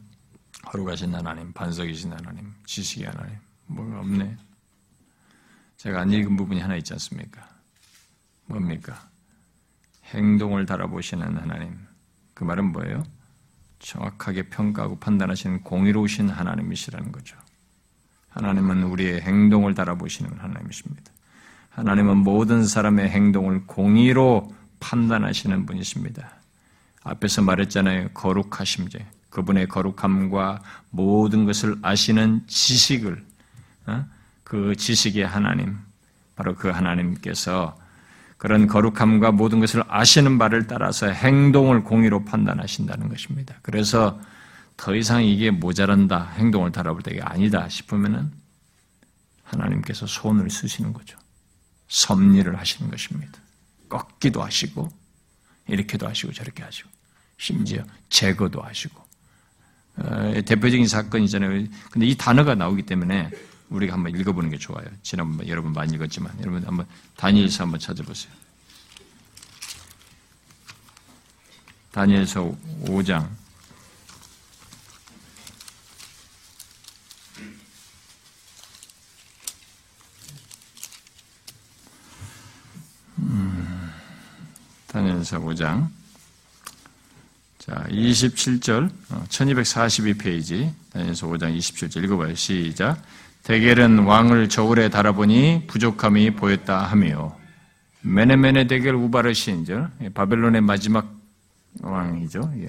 거룩하신 하나님, 반석이신 하나님, 지식의 하나님, 뭐가 없네. 제가 안 읽은 부분이 하나 있지 않습니까? 뭡니까? 행동을 달아보시는 하나님. 그 말은 뭐예요? 정확하게 평가하고 판단하시는 공의로우신 하나님이시라는 거죠. 하나님은 우리의 행동을 달아보시는 하나님이십니다. 하나님은 모든 사람의 행동을 공의로 판단하시는 분이십니다. 앞에서 말했잖아요. 거룩하심제. 그분의 거룩함과 모든 것을 아시는 지식을, 어? 그 지식의 하나님, 바로 그 하나님께서 그런 거룩함과 모든 것을 아시는 바를 따라서 행동을 공의로 판단하신다는 것입니다. 그래서 더 이상 이게 모자란다, 행동을 달아볼 때가 아니다 싶으면은 하나님께서 손을 쓰시는 거죠. 섭리를 하시는 것입니다. 꺾기도 하시고, 이렇게도 하시고, 저렇게 하시고, 심지어 제거도 하시고. 어, 대표적인 사건이잖아요. 근데 이 단어가 나오기 때문에 우리가 한번 읽어보는 게 좋아요. 지난번 여러분 많이 읽었지만 여러분 한번 다니엘서 한번 찾아보세요. 다니엘서 5장 음, 다니엘서 5장 자, 27절, 1242페이지, 어, 다니엘서 5장 27절 읽어봐요. 시작. 대결은 왕을 저울에 달아보니 부족함이 보였다 하며 메네메네 대결 우바르신저 바벨론의 마지막 왕이죠. 예.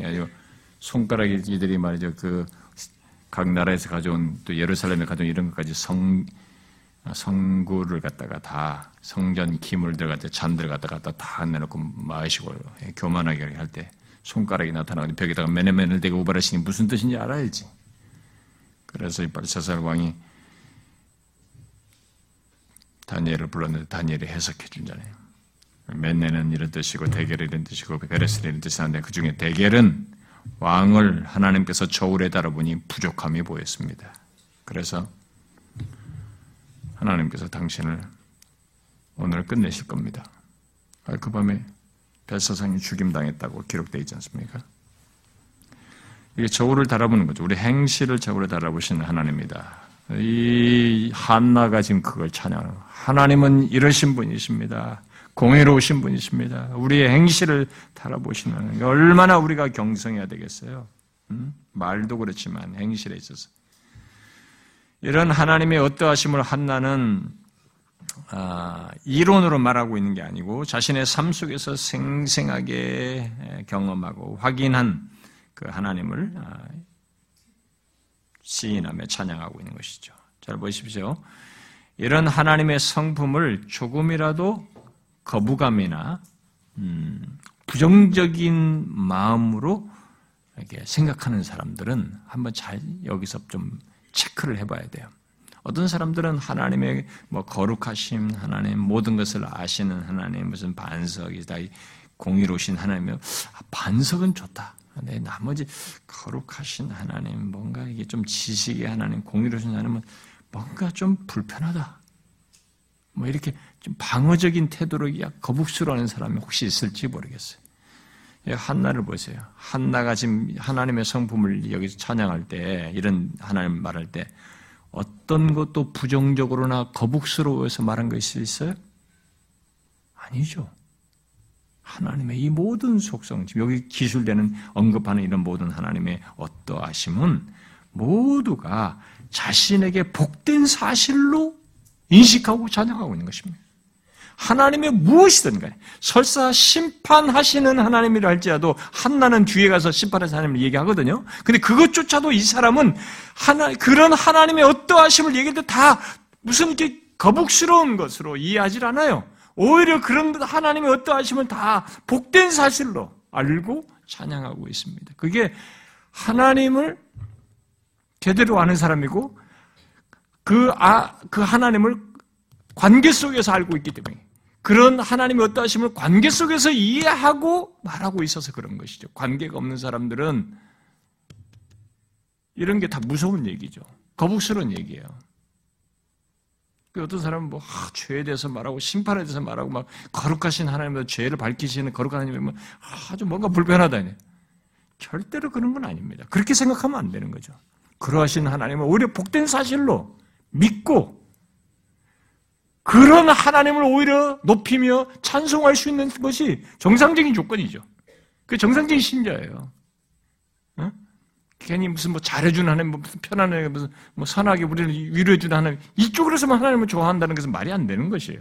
예, 손가락이 이들이 말이죠. 그 각 나라에서 가져온 또 예루살렘에 가져온 이런 것까지 성 성구를 갖다가 다 성전 기물들 갖다 잔들 갖다가 다 내놓고 마시고 예, 교만하게 할 때 손가락이 나타나고 벽에다가 메네메네 대고 우바르신이 무슨 뜻인지 알아야지. 그래서 이 발사살 왕이 다니엘을 불렀는데 다니엘이 해석해 준잖아요. 맨네는 이런 뜻이고 대결은 이런 뜻이고 베레스는 이런 뜻이 나는데 그 중에 대결은 왕을 하나님께서 저울에 달아보니 부족함이 보였습니다. 그래서 하나님께서 당신을 오늘 끝내실 겁니다. 그 밤에 벨사상이 죽임당했다고 기록되어 있지 않습니까? 이게 저울을 달아보는 거죠. 우리 행실을 저울에 달아보시는 하나님입니다. 이 한나가 지금 그걸 찬양하는 하나님은 이러신 분이십니다. 공의로우신 분이십니다. 우리의 행실을 달아보시는 얼마나 우리가 경성해야 되겠어요. 음? 말도 그렇지만 행실에 있어서 이런 하나님의 어떠하심을 한나는 아, 이론으로 말하고 있는 게 아니고 자신의 삶 속에서 생생하게 경험하고 확인한 그 하나님을 아, 시인하며 찬양하고 있는 것이죠. 잘 보십시오. 이런 하나님의 성품을 조금이라도 거부감이나 음, 부정적인 마음으로 이렇게 생각하는 사람들은 한번 잘 여기서 좀 체크를 해봐야 돼요. 어떤 사람들은 하나님의 뭐 거룩하심, 하나님 모든 것을 아시는 하나님 무슨 반석이다, 공의로우신 하나님이 아, 반석은 좋다. 네, 나머지 거룩하신 하나님, 뭔가 이게 좀 지식의 하나님, 공의로우신 하나님은 뭔가 좀 불편하다. 뭐 이렇게 좀 방어적인 태도로 거북스러워하는 사람이 혹시 있을지 모르겠어요. 예, 한나를 보세요. 한나가 지금 하나님의 성품을 여기서 찬양할 때, 이런 하나님 말할 때, 어떤 것도 부정적으로나 거북스러워서 말한 것이 있어요? 아니죠. 하나님의 이 모든 속성, 지금 여기 기술되는 언급하는 이런 모든 하나님의 어떠하심은 모두가 자신에게 복된 사실로 인식하고 찬양하고 있는 것입니다. 하나님의 무엇이든 간에 설사 심판하시는 하나님이라 할지라도 한나는 뒤에 가서 심판하시는 하나님을 얘기하거든요. 근데 그것조차도 이 사람은 하나 그런 하나님의 어떠하심을 얘기할 때 다 무슨 이렇게 거북스러운 것으로 이해하지 않아요. 오히려 그런 하나님의 어떠하심을 다 복된 사실로 알고 찬양하고 있습니다. 그게 하나님을 제대로 아는 사람이고 그, 아, 그 하나님을 관계 속에서 알고 있기 때문에 그런 하나님의 어떠하심을 관계 속에서 이해하고 말하고 있어서 그런 것이죠. 관계가 없는 사람들은 이런 게 다 무서운 얘기죠. 거북스러운 얘기예요. 그 어떤 사람은 뭐 아, 죄에 대해서 말하고 심판에 대해서 말하고 막 거룩하신 하나님의 죄를 밝히시는 거룩한 하나님이면 아주 뭔가 불편하다. 절대로 그런 건 아닙니다. 그렇게 생각하면 안 되는 거죠. 그러하신 하나님은 오히려 복된 사실로 믿고 그런 하나님을 오히려 높이며 찬송할 수 있는 것이 정상적인 조건이죠. 그 정상적인 신자예요. 어? 괜히 무슨 뭐 잘해주는 하나님, 뭐 무슨 편안하게, 무슨 뭐 선하게 우리를 위로해주는 하나님, 이쪽으로서만 하나님을 좋아한다는 것은 말이 안 되는 것이에요.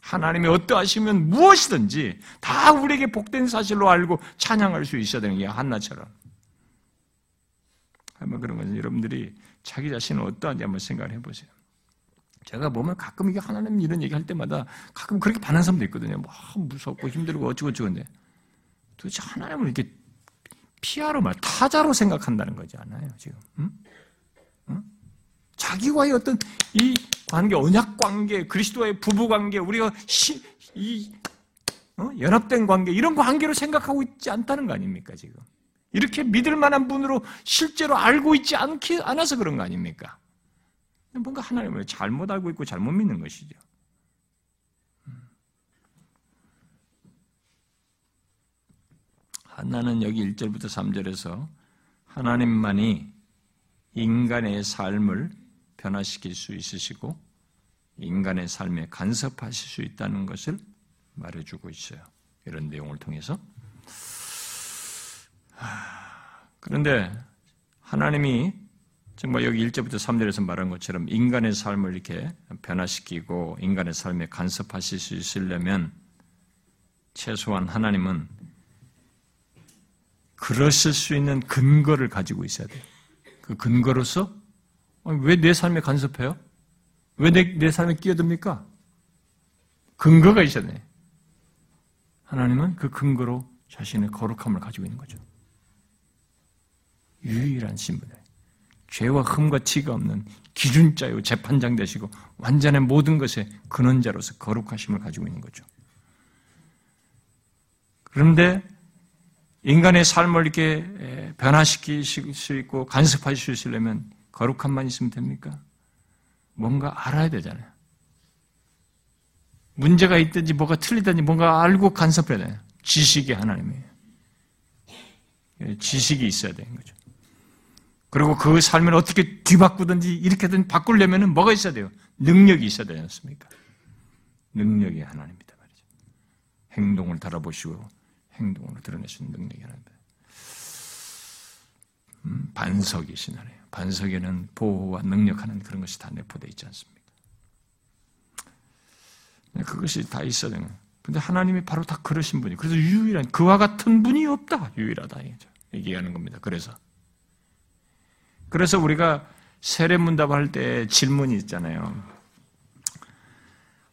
하나님이 어떠하시면 무엇이든지 다 우리에게 복된 사실로 알고 찬양할 수 있어야 되는 게 한나처럼. 한번 그런 것은 여러분들이 자기 자신은 어떠한지 한번 생각을 해보세요. 제가 보면 가끔 이게 하나님 이런 얘기 할 때마다 가끔 그렇게 반하는 사람도 있거든요. 뭐 무섭고 힘들고 어쩌고저쩌고인데 도대체 하나님을 이렇게 피하러 말 타자로 생각한다는 거지 않아요 지금? 응? 응? 자기와의 어떤 이 관계, 언약 관계, 그리스도와의 부부 관계, 우리가 시, 이 어? 연합된 관계 이런 관계로 생각하고 있지 않다는 거 아닙니까 지금? 이렇게 믿을 만한 분으로 실제로 알고 있지 않기 않아서 그런 거 아닙니까? 뭔가 하나님을 잘못 알고 있고 잘못 믿는 것이죠. 하나는 여기 1절부터 3절에서 하나님만이 인간의 삶을 변화시킬 수 있으시고 인간의 삶에 간섭하실 수 있다는 것을 말해주고 있어요. 이런 내용을 통해서. 그런데 하나님이 정말 여기 1절부터 3절에서 말한 것처럼 인간의 삶을 이렇게 변화시키고 인간의 삶에 간섭하실 수 있으려면 최소한 하나님은 그러실 수 있는 근거를 가지고 있어야 돼요. 그 근거로서 왜 내 삶에 간섭해요? 왜 내 내 삶에 끼어듭니까? 근거가 있어야 돼. 하나님은 그 근거로 자신의 거룩함을 가지고 있는 거죠. 유일한 신분을. 죄와 흠과 티가 없는 기준자요 재판장 되시고 완전한 모든 것의 근원자로서 거룩하심을 가지고 있는 거죠. 그런데 인간의 삶을 이렇게 변화시킬 수 있고 있으려면 거룩함만 있으면 됩니까? 뭔가 알아야 되잖아요. 문제가 있든지 뭐가 틀리든지 뭔가 알고 간섭해야 돼요. 지식이 하나님이에요. 지식이 있어야 되는 거죠. 그리고 그 삶을 어떻게 뒤바꾸든지 이렇게든 바꾸려면 뭐가 있어야 돼요? 능력이 있어야 되지 않습니까? 능력이 하나님이다 말이죠. 행동을 달아보시고 행동으로 드러내시는 능력이 하나님이다. 음, 반석이신 하나님. 반석에는 보호와 능력하는 그런 것이 다 내포되어 있지 않습니까? 네, 그것이 다 있어야 되는 근데 하나님이 바로 다 그러신 분이 그래서 유일한 그와 같은 분이 없다. 유일하다. 얘기하는 겁니다. 그래서 그래서 우리가 세례문답할 때 질문이 있잖아요.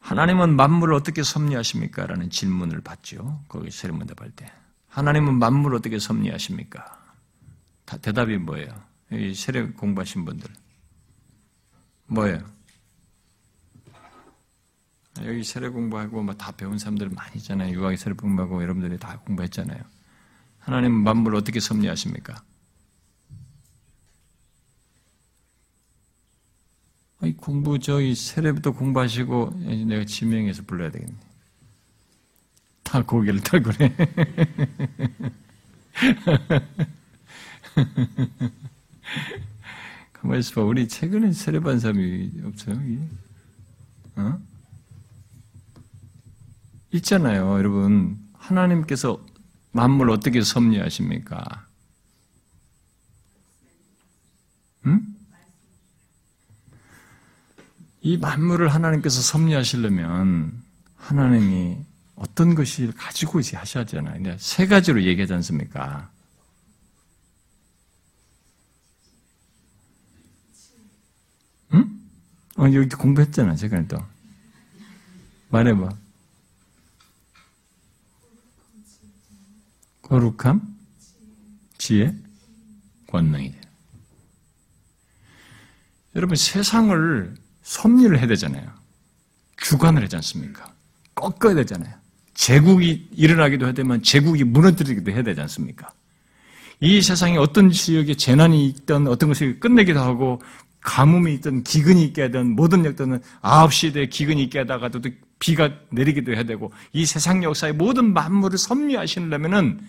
하나님은 만물을 어떻게 섭리하십니까? 라는 질문을 받죠. 거기 세례문답할 때. 하나님은 만물을 어떻게 섭리하십니까? 다 대답이 뭐예요? 이 세례 공부하신 분들. 뭐예요? 여기 세례 공부하고 다 배운 사람들 많이 있잖아요. 유학의 세례 공부하고 여러분들이 다 공부했잖아요. 하나님은 만물을 어떻게 섭리하십니까? 공부 저희 세례부터 공부하시고 내가 지명해서 불러야 되겠네. 다 고개를 털고네. 가만히 있어봐. 우리 최근에 세례받은 사람이 없어요? 어? 있잖아요, 여러분. 하나님께서 만물 어떻게 섭리하십니까? 이 만물을 하나님께서 섭리하시려면 하나님이 어떤 것을 가지고 이제 하셔야 하잖아요. 세 가지로 얘기하지 않습니까? 응? 어, 여기 공부했잖아, 제가 또. 말해봐. 거룩함, 지혜, 권능이 돼요. 여러분 세상을 섭리를 해야 되잖아요. 주관을 하지 않습니까? 꺾어야 되잖아요. 제국이 일어나기도 해야 되면 제국이 무너뜨리기도 해야 되지 않습니까? 이 세상에 어떤 지역에 재난이 있던 어떤 것을 끝내기도 하고 가뭄이 있던 기근이 있게 하든 모든 역도는 9시에 기근이 있게 하다가도 비가 내리기도 해야 되고 이 세상 역사의 모든 만물을 섭리하시려면은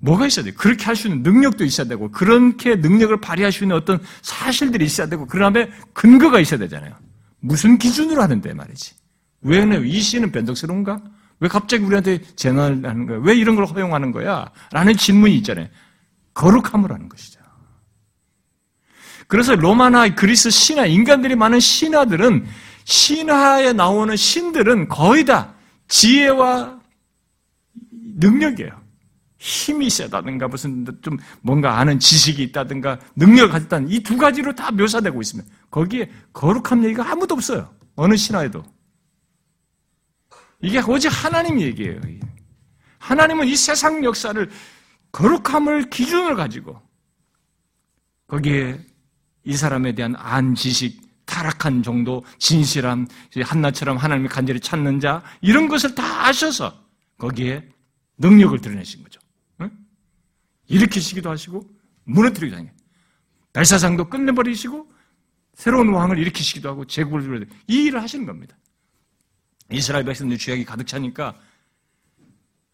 뭐가 있어야 돼요? 그렇게 할 수 있는 능력도 있어야 되고 그렇게 능력을 발휘할 수 있는 어떤 사실들이 있어야 되고 그 다음에 근거가 있어야 되잖아요. 무슨 기준으로 하는데 말이지. 왜, 이 시는 변덕스러운가? 왜 갑자기 우리한테 재난을 하는 거야? 왜 이런 걸 허용하는 거야? 라는 질문이 있잖아요. 거룩함을 하는 것이죠. 그래서 로마나 그리스 신화, 인간들이 많은 신화들은 신화에 나오는 신들은 거의 다 지혜와 능력이에요. 힘이 세다든가 무슨 좀 뭔가 아는 지식이 있다든가 능력을 가졌다는 이 두 가지로 다 묘사되고 있습니다. 거기에 거룩함 얘기가 아무도 없어요. 어느 신화에도. 이게 오직 하나님 얘기예요. 하나님은 이 세상 역사를 거룩함을 기준으로 가지고 거기에 이 사람에 대한 안 지식, 타락한 정도, 진실함, 한나처럼 하나님을 간절히 찾는 자 이런 것을 다 아셔서 거기에 능력을 드러내신 거죠. 응? 일으키시기도 하시고 무너뜨리기도 하는 벨사상도 끝내버리시고 새로운 왕을 일으키시기도 하고 제국을 이 일을 하시는 겁니다. 이스라엘 백성들 죄악이 가득 차니까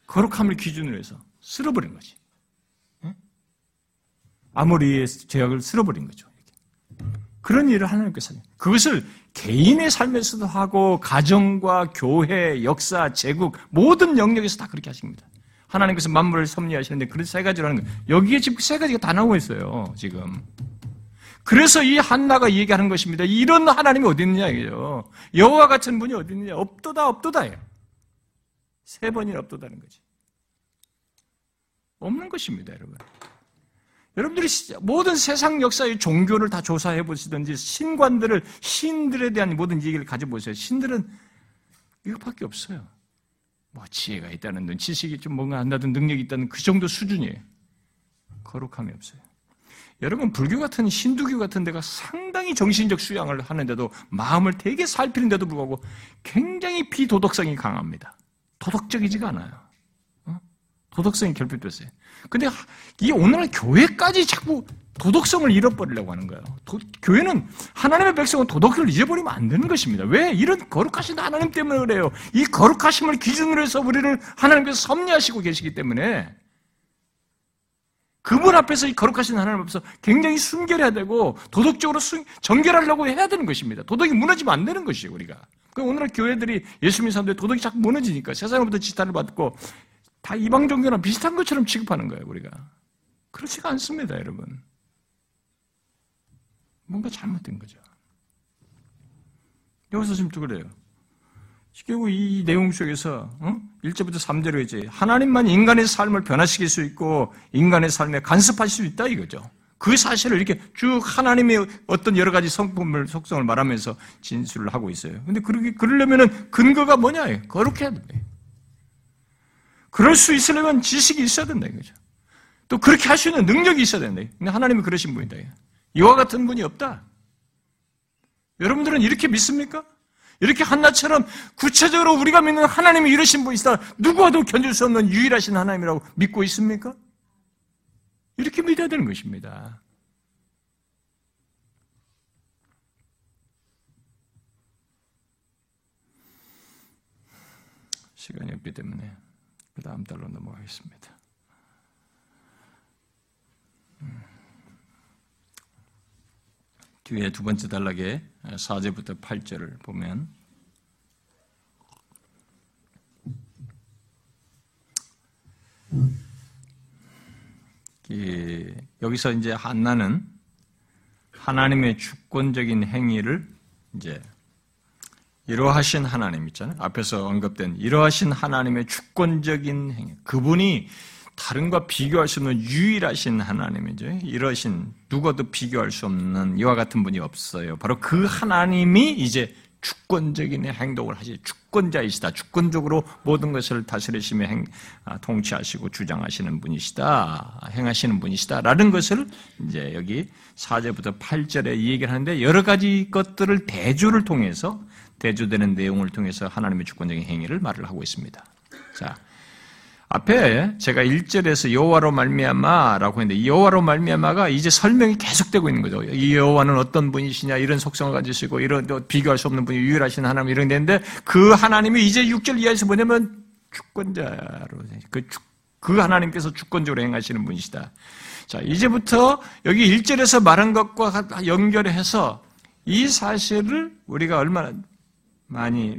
거룩함을 기준으로 해서 쓸어버린 거지. 아모리의 죄악을 쓸어버린 거죠. 그런 일을 하나님께서 하요 그것을 개인의 삶에서도 하고 가정과 교회, 역사, 제국 모든 영역에서 다 그렇게 하십니다. 하나님께서 만물을 섭리하시는데 그런 세 가지로 하는 거예요. 여기에 지금 세 가지가 다 나오고 있어요. 지금. 그래서 이 한나가 얘기하는 것입니다. 이런 하나님이 어디 있느냐 이거죠. 여호와 같은 분이 어디 있느냐? 없도다 없도다예요. 세 번이나 없도다는 거지. 없는 것입니다, 여러분. 여러분들이 모든 세상 역사의 종교를 다 조사해 보시든지 신관들을 신들에 대한 모든 얘기를 가져 보세요. 신들은 이것밖에 없어요. 뭐 지혜가 있다는 등 지식이 좀 뭔가 한다든 능력이 있다는 그 정도 수준이에요. 거룩함이 없어요. 여러분 불교 같은 신두교 같은 데가 상당히 정신적 수양을 하는데도 마음을 되게 살피는데도 불구하고 굉장히 비도덕성이 강합니다. 도덕적이지가 않아요. 어? 도덕성이 결핍됐어요. 근데 이 오늘날 교회까지 자꾸 도덕성을 잃어버리려고 하는 거예요. 도, 교회는 하나님의 백성은 도덕을 잊어버리면 안 되는 것입니다. 왜? 이런 거룩하신 하나님 때문에 그래요. 이 거룩하심을 기준으로 해서 우리를 하나님께서 섭리하시고 계시기 때문에 그분 앞에서 이 거룩하신 하나님 앞에서 굉장히 순결해야 되고 도덕적으로 순, 정결하려고 해야 되는 것입니다. 도덕이 무너지면 안 되는 것이에요, 우리가. 그 오늘날 교회들이 예수 믿는 사람들이 도덕이 자꾸 무너지니까 세상으로부터 지탄을 받고 다 이방 종교랑 비슷한 것처럼 취급하는 거예요, 우리가. 그렇지가 않습니다, 여러분. 뭔가 잘못된 거죠. 여기서 지금 또 그래요. 결국 이 내용 속에서 어? 1절부터 3절에 이제 하나님만 인간의 삶을 변화시킬 수 있고 인간의 삶에 간섭할 수 있다 이거죠. 그 사실을 이렇게 쭉 하나님의 어떤 여러 가지 성품을 속성을 말하면서 진술을 하고 있어요. 근데 그렇게 그러려면은 근거가 뭐냐? 거룩해야 돼. 그럴 수 있으려면 지식이 있어야 된다 이거죠. 또 그렇게 할 수 있는 능력이 있어야 된다. 근데 하나님은 그러신 분이다. 이와 같은 분이 없다. 여러분들은 이렇게 믿습니까? 이렇게 한나처럼 구체적으로 우리가 믿는 하나님이 이러신 분이시다. 누구와도 견딜 수 없는 유일하신 하나님이라고 믿고 있습니까? 이렇게 믿어야 되는 것입니다. 시간이 없기 때문에 그 다음 달로 넘어가겠습니다. 음. 뒤에 두 번째 단락에 4절부터 8절을 보면 여기서 이제 한나는 하나님의 주권적인 행위를 이제 이러하신 하나님 있잖아요. 앞에서 언급된 이러하신 하나님의 주권적인 행위. 그분이 다른과 비교할 수 없는 유일하신 하나님이죠. 이러신 누구도 비교할 수 없는 이와 같은 분이 없어요. 바로 그 하나님이 이제 주권적인 행동을 하시 주권자이시다. 주권적으로 모든 것을 다스리시며 행, 아, 통치하시고 주장하시는 분이시다. 행하시는 분이시다 라는 것을 이제 여기 4절부터 8절에 이 얘기를 하는데 여러 가지 것들을 대조를 통해서 대조되는 내용을 통해서 하나님의 주권적인 행위를 말을 하고 있습니다. 자, 앞에 제가 1절에서 여호와로 말미암아라고 했는데 여호와로 말미암아가 이제 설명이 계속되고 있는 거죠. 이 여호와는 어떤 분이시냐 이런 속성을 가지시고 이런 비교할 수 없는 분이 유일하신 하나님 이런 데인데 그 하나님이 이제 6절 이하에서 뭐냐면 주권자로 그, 주, 그 하나님께서 주권적으로 행하시는 분이시다. 자, 이제부터 여기 1절에서 말한 것과 연결해서 이 사실을 우리가 얼마나 많이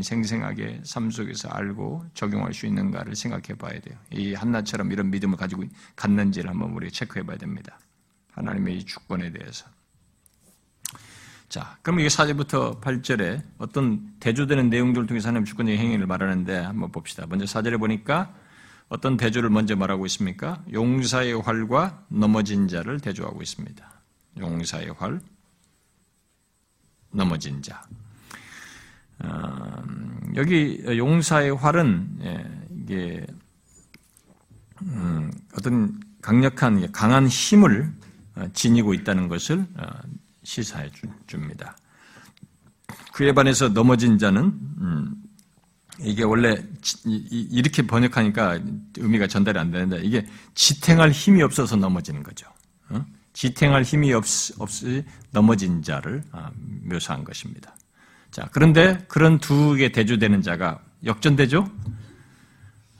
생생하게 삶 속에서 알고 적용할 수 있는가를 생각해 봐야 돼요. 이 한나처럼 이런 믿음을 가지고 갔는지를 한번 우리가 체크해 봐야 됩니다. 하나님의 이 주권에 대해서. 자, 그럼 이게 4절부터 8절에 어떤 대조되는 내용들을 통해서 하나님 주권의 행위를 말하는데 한번 봅시다. 먼저 4절에 보니까 어떤 대조를 먼저 말하고 있습니까? 용사의 활과 넘어진 자를 대조하고 있습니다. 용사의 활, 넘어진 자. 음, 여기 용사의 활은 예, 이게 음, 어떤 강력한 강한 힘을 어, 지니고 있다는 것을 어, 시사해 줍니다. 그에 반해서 넘어진 자는 음, 이게 원래 이렇게 번역하니까 의미가 전달이 안 되는데 이게 지탱할 힘이 없어서 넘어지는 거죠. 어? 지탱할 힘이 없, 없이 넘어진 자를 묘사한 것입니다. 자, 그런데 그런 두 개 대조되는 자가 역전되죠?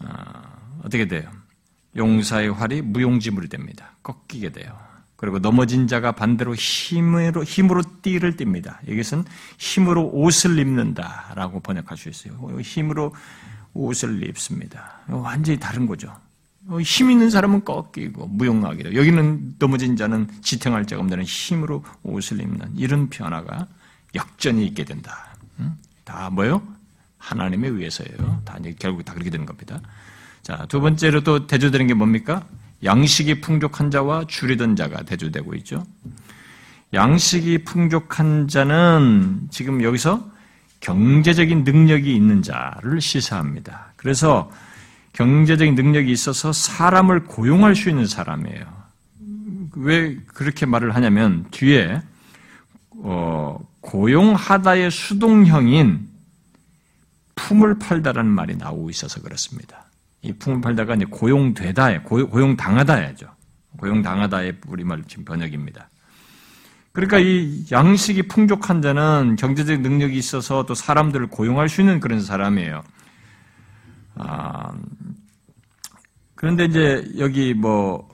아, 어떻게 돼요? 용사의 활이 무용지물이 됩니다. 꺾이게 돼요. 그리고 넘어진 자가 반대로 힘으로, 힘으로 띠를 띱니다. 여기서는 힘으로 옷을 입는다 라고 번역할 수 있어요. 힘으로 옷을 입습니다. 완전히 다른 거죠. 힘 있는 사람은 꺾이고 무용하게 돼요. 여기는 넘어진 자는 지탱할 자가 없는 힘으로 옷을 입는 이런 변화가 역전이 있게 된다. 다 뭐요? 하나님에 의해서예요. 다 결국 다 그렇게 되는 겁니다. 자, 두 번째로 또 대조되는 게 뭡니까? 양식이 풍족한 자와 줄이던 자가 대조되고 있죠. 양식이 풍족한 자는 지금 여기서 경제적인 능력이 있는 자를 시사합니다. 그래서 경제적인 능력이 있어서 사람을 고용할 수 있는 사람이에요. 왜 그렇게 말을 하냐면 뒤에 어, 고용하다의 수동형인 품을 팔다라는 말이 나오고 있어서 그렇습니다. 이 품을 팔다가 이제 고용되다에 고용 당하다야죠. 고용당하다의 우리말 지금 번역입니다. 그러니까 이 양식이 풍족한 자는 경제적 능력이 있어서 또 사람들을 고용할 수 있는 그런 사람이에요. 아, 그런데 이제 여기 뭐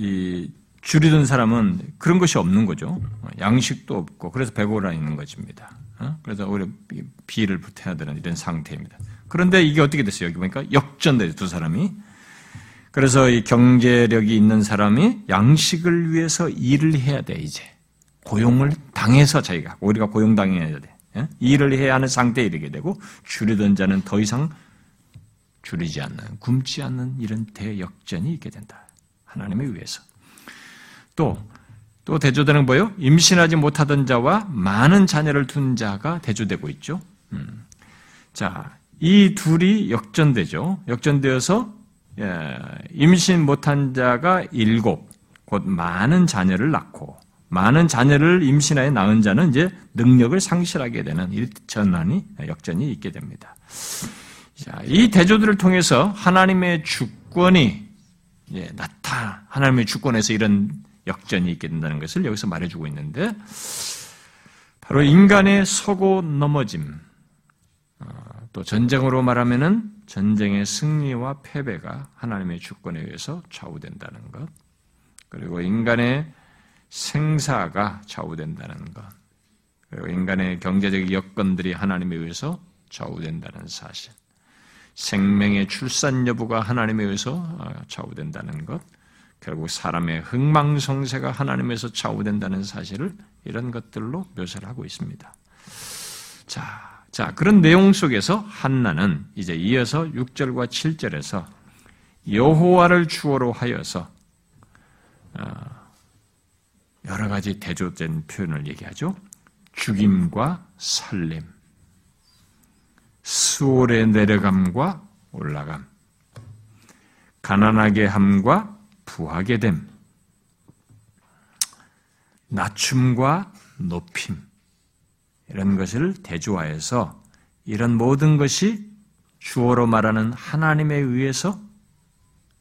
이 줄이던 사람은 그런 것이 없는 거죠. 양식도 없고 그래서 배고라 있는 것입니다. 어? 그래서 오히려 비를 붙여야 되는 이런 상태입니다. 그런데 이게 어떻게 됐어요? 여기 보니까 역전돼요, 두 사람이. 그래서 이 경제력이 있는 사람이 양식을 위해서 일을 해야 돼, 이제. 고용을 당해서 자기가, 우리가 고용당해야 돼. 예? 일을 해야 하는 상태에 이르게 되고, 줄이던 자는 더 이상 줄이지 않는, 굶지 않는 이런 대역전이 있게 된다. 하나님에 의해서. 또, 또 대조되는 뭐요? 임신하지 못하던 자와 많은 자녀를 둔 자가 대조되고 있죠. 음. 자, 이 둘이 역전되죠. 역전되어서 예, 임신 못한 자가 일곱, 곧 많은 자녀를 낳고 많은 자녀를 임신하여 낳은 자는 이제 능력을 상실하게 되는 이 전환이 역전이 있게 됩니다. 자, 이 대조들을 통해서 하나님의 주권이 예, 나타 하나님의 주권에서 이런 역전이 있게 된다는 것을 여기서 말해주고 있는데 바로 인간의 서고 넘어짐. 어, 또 전쟁으로 말하면은 전쟁의 승리와 패배가 하나님의 주권에 의해서 좌우된다는 것. 그리고 인간의 생사가 좌우된다는 것. 그리고 인간의 경제적 여건들이 하나님에 의해서 좌우된다는 사실. 생명의 출산 여부가 하나님에 의해서 어, 좌우된다는 것 결국 사람의 흥망성쇠가 하나님에서 좌우된다는 사실을 이런 것들로 묘사를 하고 있습니다. 자, 자, 그런 내용 속에서 한나는 이제 이어서 6절과 7절에서 여호와를 주어로 하여서 어, 여러 가지 대조된 표현을 얘기하죠. 죽임과 살림, 수월의 내려감과 올라감, 가난하게 함과 부하게 됨, 낮춤과 높임, 이런 것을 대조하여서 이런 모든 것이 주어로 말하는 하나님에 의해서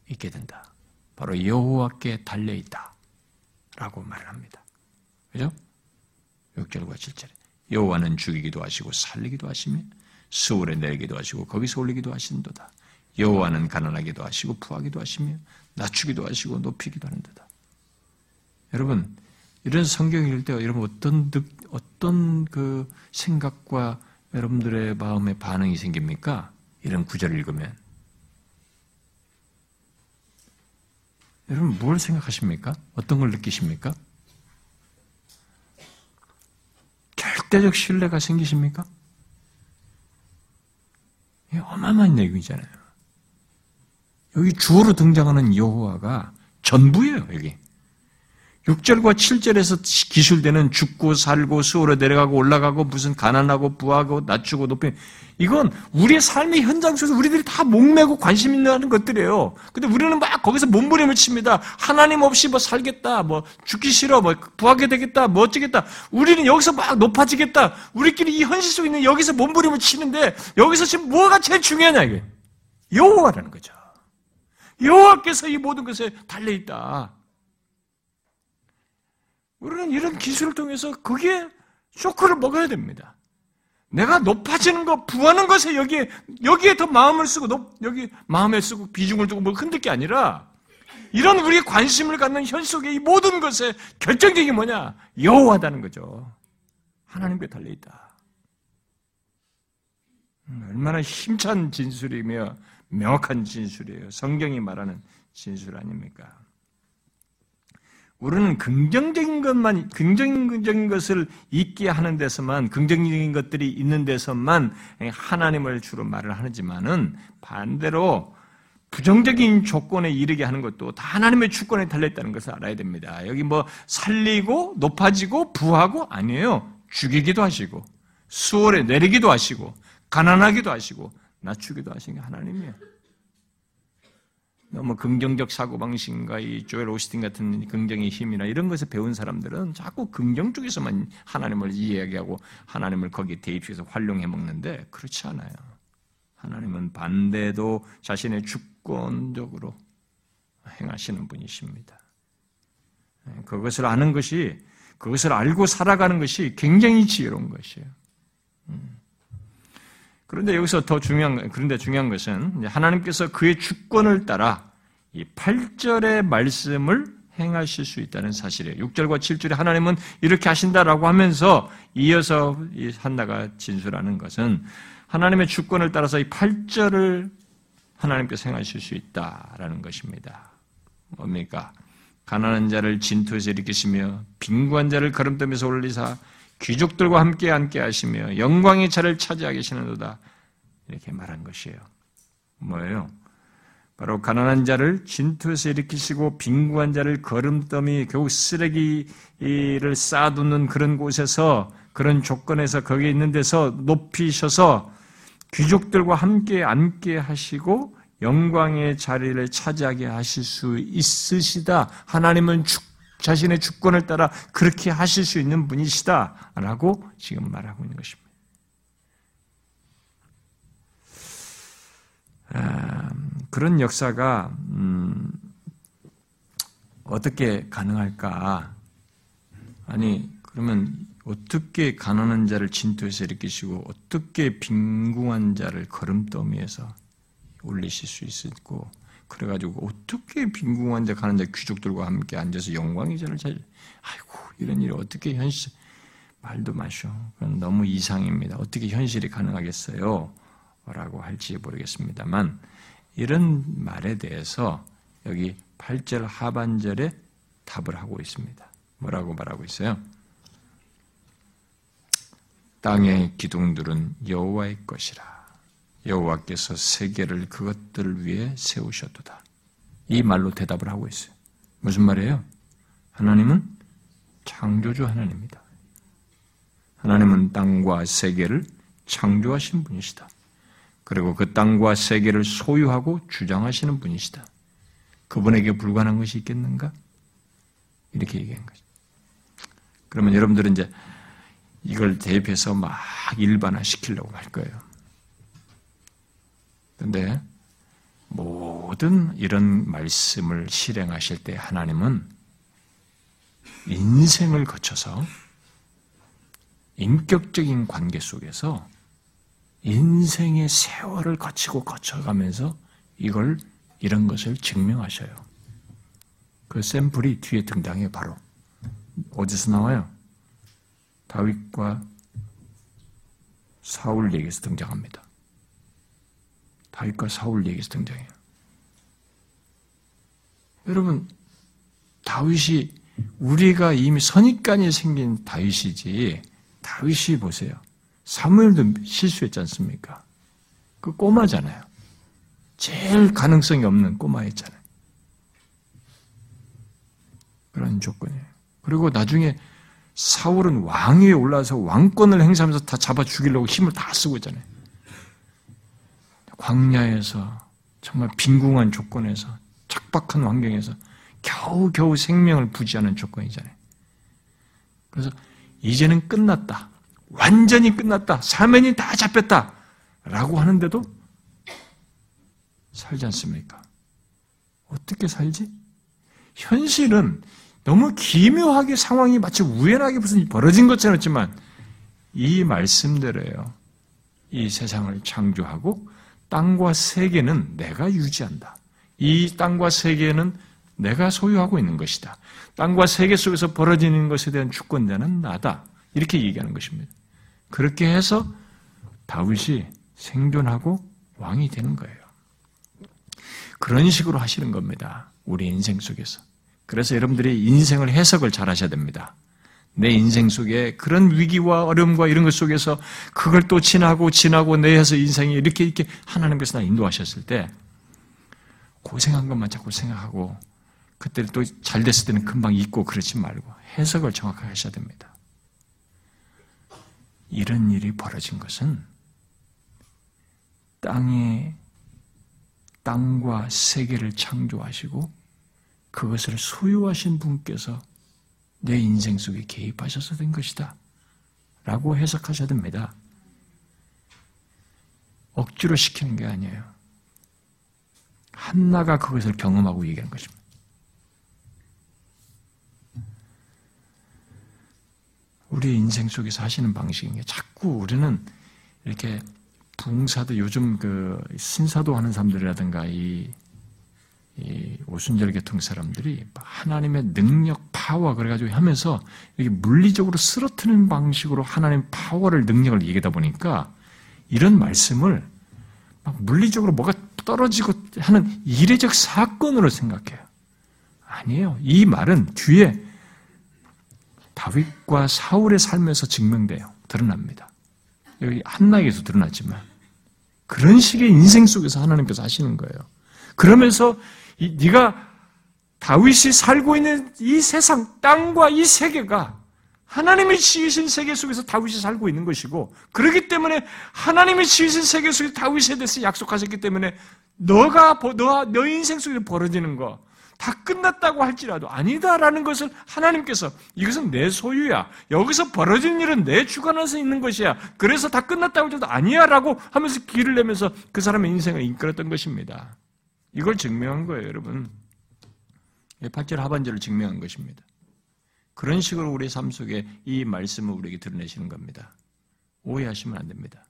있게 된다. 바로 여호와께 달려 있다. 라고 말을 합니다. 그죠? 6절과 7절에 여호와는 죽이기도 하시고 살리기도 하시며 수월에 내기도 하시고 거기서 올리기도 하신도다. 여호와는 가난하기도 하시고 부하기도 하시며 낮추기도 하시고 높이기도 하는도다. 여러분 이런 성경 읽을 때 여러분 어떤 어떤 그 생각과 여러분들의 마음에 반응이 생깁니까? 이런 구절을 읽으면 여러분 뭘 생각하십니까? 어떤 걸 느끼십니까? 절대적 신뢰가 생기십니까? 어마어마한 내용이잖아요. 여기 주어로 등장하는 여호와가 전부예요, 여기. 6절과 7절에서 기술되는 죽고 살고 수호로 내려가고 올라가고 무슨 가난하고 부하고 낮추고 높이 이건 우리의 삶의 현장 속에서 우리들이 다 목매고 관심 있는 것들이에요. 근데 우리는 막 거기서 몸부림을 칩니다. 하나님 없이 뭐 살겠다, 뭐 죽기 싫어, 뭐 부하게 되겠다, 뭐 어쩌겠다. 우리는 여기서 막 높아지겠다. 우리끼리 이 현실 속에 있는 여기서 몸부림을 치는데 여기서 지금 뭐가 제일 중요하냐 이게 여호와라는 거죠. 여호와께서 이 모든 것에 달려 있다. 우리는 이런 기술을 통해서 그게 쇼크를 먹어야 됩니다. 내가 높아지는 것, 부하는 것에 여기에, 여기에 더 마음을 쓰고, 높, 여기 마음에 쓰고 비중을 두고 뭐 흔들 게 아니라, 이런 우리의 관심을 갖는 현 속의 이 모든 것에 결정적인 뭐냐? 여호와다는 거죠. 하나님께 달려 있다. 음, 얼마나 힘찬 진술이며 명확한 진술이에요. 성경이 말하는 진술 아닙니까? 우리는 긍정적인 것만, 긍정적인 것을 있게 하는 데서만, 긍정적인 것들이 있는 데서만 하나님을 주로 말을 하지만은 반대로 부정적인 조건에 이르게 하는 것도 다 하나님의 주권에 달려있다는 것을 알아야 됩니다. 여기 뭐 살리고 높아지고 부하고 아니에요. 죽이기도 하시고 수월에 내리기도 하시고 가난하기도 하시고 낮추기도 하신 게 하나님이에요. 너무 긍정적 사고방식과 이 조엘 오스틴 같은 긍정의 힘이나 이런 것을 배운 사람들은 자꾸 긍정 쪽에서만 하나님을 이야기하고 하나님을 거기에 대입시켜서 활용해 먹는데 그렇지 않아요. 하나님은 반대도 자신의 주권적으로 행하시는 분이십니다. 네, 그것을 아는 것이, 그것을 알고 살아가는 것이 굉장히 지혜로운 것이에요. 음. 그런데 여기서 더 중요한, 그런데 중요한 것은 하나님께서 그의 주권을 따라 이 8절의 말씀을 행하실 수 있다는 사실이에요. 6절과 7절에 하나님은 이렇게 하신다라고 하면서 이어서 이 한나가 진술하는 것은 하나님의 주권을 따라서 이 8절을 하나님께서 행하실 수 있다라는 것입니다. 뭡니까? 가난한 자를 진토에서 일으키시며 빈구한 자를 걸음더미에서 올리사 귀족들과 함께 앉게 하시며 영광의 차를 차지하게 하시는도다. 이렇게 말한 것이에요. 뭐예요? 바로 가난한 자를 진투에서 일으키시고 빈구한 자를 걸음더미 결국 쓰레기를 쌓아두는 그런 곳에서 그런 조건에서 거기에 있는 데서 높이셔서 귀족들과 함께 앉게 하시고 영광의 자리를 차지하게 하실 수 있으시다. 하나님은 축 자신의 주권을 따라 그렇게 하실 수 있는 분이시다라고 지금 말하고 있는 것입니다. 아, 그런 역사가 음, 어떻게 가능할까? 아니 그러면 어떻게 가난한 자를 진토에서 일으키시고 어떻게 빈궁한 자를 걸음더미에서 올리실 수 있고 그래가지고 어떻게 빈궁한 자 가는 자 귀족들과 함께 앉아서 영광의 자를 찾 아이고 이런 일이 어떻게 현실 말도 마셔. 그건 너무 이상입니다. 어떻게 현실이 가능하겠어요? 라고 할지 모르겠습니다만 이런 말에 대해서 여기 8절 하반절에 답을 하고 있습니다. 뭐라고 말하고 있어요? 땅의 기둥들은 여호와의 것이라. 여호와께서 세계를 그것들을 위해 세우셨도다. 이 말로 대답을 하고 있어요. 무슨 말이에요? 하나님은 창조주 하나님입니다. 하나님은 땅과 세계를 창조하신 분이시다. 그리고 그 땅과 세계를 소유하고 주장하시는 분이시다. 그분에게 불가능한 것이 있겠는가? 이렇게 얘기한 거죠. 그러면 여러분들은 이제 이걸 대입해서 막 일반화 시키려고 할 거예요. 근데 모든 이런 말씀을 실행하실 때 하나님은 인생을 거쳐서 인격적인 관계 속에서 인생의 세월을 거치고 거쳐가면서 이걸 이런 것을 증명하셔요. 그 샘플이 뒤에 등장해요, 바로. 어디서 나와요? 다윗과 사울 얘기에서 등장합니다. 다윗과 사울 얘기에서 등장해요. 여러분, 다윗이 우리가 이미 선입관이 생긴 다윗이지, 다윗이 보세요. 사무엘도 실수했지 않습니까? 그 꼬마잖아요. 제일 가능성이 없는 꼬마였잖아요. 그런 조건이에요. 그리고 나중에 사울은 왕위에 올라서 왕권을 행사하면서 다 잡아 죽이려고 힘을 다 쓰고 있잖아요. 광야에서 정말 빈궁한 조건에서 척박한 환경에서 겨우겨우 생명을 부지하는 조건이잖아요. 그래서 이제는 끝났다. 완전히 끝났다. 사면이 다 잡혔다. 라고 하는데도 살지 않습니까? 어떻게 살지? 현실은 너무 기묘하게 상황이 마치 우연하게 무슨 벌어진 것처럼 했지만 이 말씀대로예요. 이 세상을 창조하고 땅과 세계는 내가 유지한다. 이 땅과 세계는 내가 소유하고 있는 것이다. 땅과 세계 속에서 벌어지는 것에 대한 주권자는 나다. 이렇게 얘기하는 것입니다. 그렇게 해서 다윗이 생존하고 왕이 되는 거예요. 그런 식으로 하시는 겁니다. 우리 인생 속에서. 그래서 여러분들이 인생을 해석을 잘 하셔야 됩니다. 내 인생 속에 그런 위기와 어려움과 이런 것 속에서 그걸 또 지나고 지나고 내해서 인생이 이렇게 이렇게 하나님께서 나 인도하셨을 때 고생한 것만 자꾸 생각하고 그때 또 잘 됐을 때는 금방 잊고 그러지 말고 해석을 정확하게 하셔야 됩니다. 이런 일이 벌어진 것은 땅에 땅과 세계를 창조하시고 그것을 소유하신 분께서 내 인생 속에 개입하셔서 된 것이다. 라고 해석하셔야 됩니다. 억지로 시키는 게 아니에요. 한나가 그것을 경험하고 얘기한 것입니다. 우리 인생 속에서 하시는 방식인 게 자꾸 우리는 이렇게 붕사도 요즘 그 신사도 하는 사람들이라든가 이, 이 오순절 계통 사람들이 하나님의 능력, 파워 그래가지고 하면서 이렇게 물리적으로 쓰러트는 방식으로 하나님 파워를 능력을 얘기하다 보니까 이런 말씀을 막 물리적으로 뭐가 떨어지고 하는 이례적 사건으로 생각해요. 아니에요. 이 말은 뒤에 다윗과 사울의 삶에서 증명돼요. 드러납니다. 여기 한나에게서 드러났지만 그런 식의 인생 속에서 하나님께서 하시는 거예요. 그러면서 이, 네가 다윗이 살고 있는 이 세상, 땅과 이 세계가 하나님이 지으신 세계 속에서 다윗이 살고 있는 것이고, 그렇기 때문에 하나님이 지으신 세계 속에서 다윗에 대해서 약속하셨기 때문에 너가 너, 너 인생 속에 벌어지는 거, 다 끝났다고 할지라도 아니다라는 것을 하나님께서 이것은 내 소유야. 여기서 벌어진 일은 내 주관에서 있는 것이야. 그래서 다 끝났다고 할지라도 아니야 라고 하면서 길을 내면서 그 사람의 인생을 이끌었던 것입니다. 이걸 증명한 거예요, 여러분. 8절 하반절을 증명한 것입니다. 그런 식으로 우리 삶 속에 이 말씀을 우리에게 드러내시는 겁니다. 오해하시면 안 됩니다.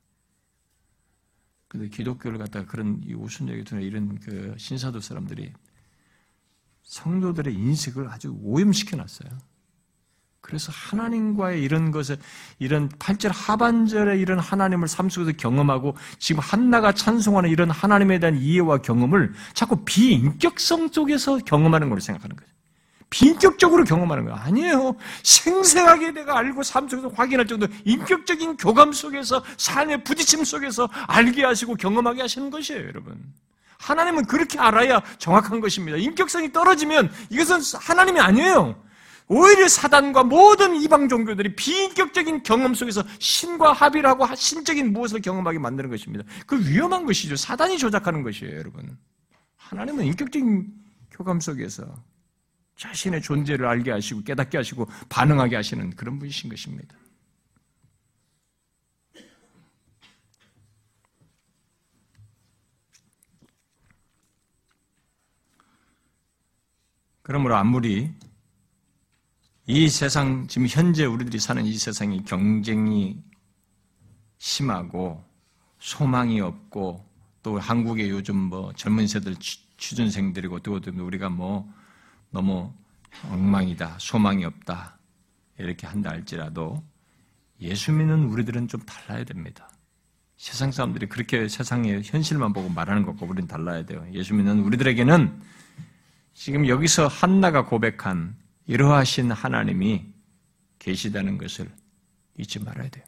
근데 기독교를 갖다가 그런 이 우순적이 드는 이런 그 신사도 사람들이 성도들의 인식을 아주 오염시켜 놨어요. 그래서 하나님과의 이런 것을, 이런 8절 하반절에 이런 하나님을 삶 속에서 경험하고 지금 한나가 찬송하는 이런 하나님에 대한 이해와 경험을 자꾸 비인격성 속에서 경험하는 걸로 생각하는 거예요. 비인격적으로 경험하는 거 아니에요. 생생하게 내가 알고 삶 속에서 확인할 정도 인격적인 교감 속에서 삶의 부딪힘 속에서 알게 하시고 경험하게 하시는 것이에요, 여러분. 하나님은 그렇게 알아야 정확한 것입니다. 인격성이 떨어지면 이것은 하나님이 아니에요. 오히려 사단과 모든 이방 종교들이 비인격적인 경험 속에서 신과 합의를 하고 신적인 무엇을 경험하게 만드는 것입니다. 그 위험한 것이죠. 사단이 조작하는 것이에요, 여러분. 하나님은 인격적인 교감 속에서 자신의 존재를 알게 하시고 깨닫게 하시고 반응하게 하시는 그런 분이신 것입니다. 그러므로 아무리 이 세상, 지금 현재 우리들이 사는 이 세상이 경쟁이 심하고 소망이 없고 또 한국의 요즘 뭐 젊은 세들 취준생들이고 또 우리가 뭐 너무 엉망이다, 소망이 없다 이렇게 한다 할지라도 예수 믿는 우리들은 좀 달라야 됩니다. 세상 사람들이 그렇게 세상의 현실만 보고 말하는 것과 우리는 달라야 돼요. 예수 믿는 우리들에게는 지금 여기서 한나가 고백한 이러하신 하나님이 계시다는 것을 잊지 말아야 돼요.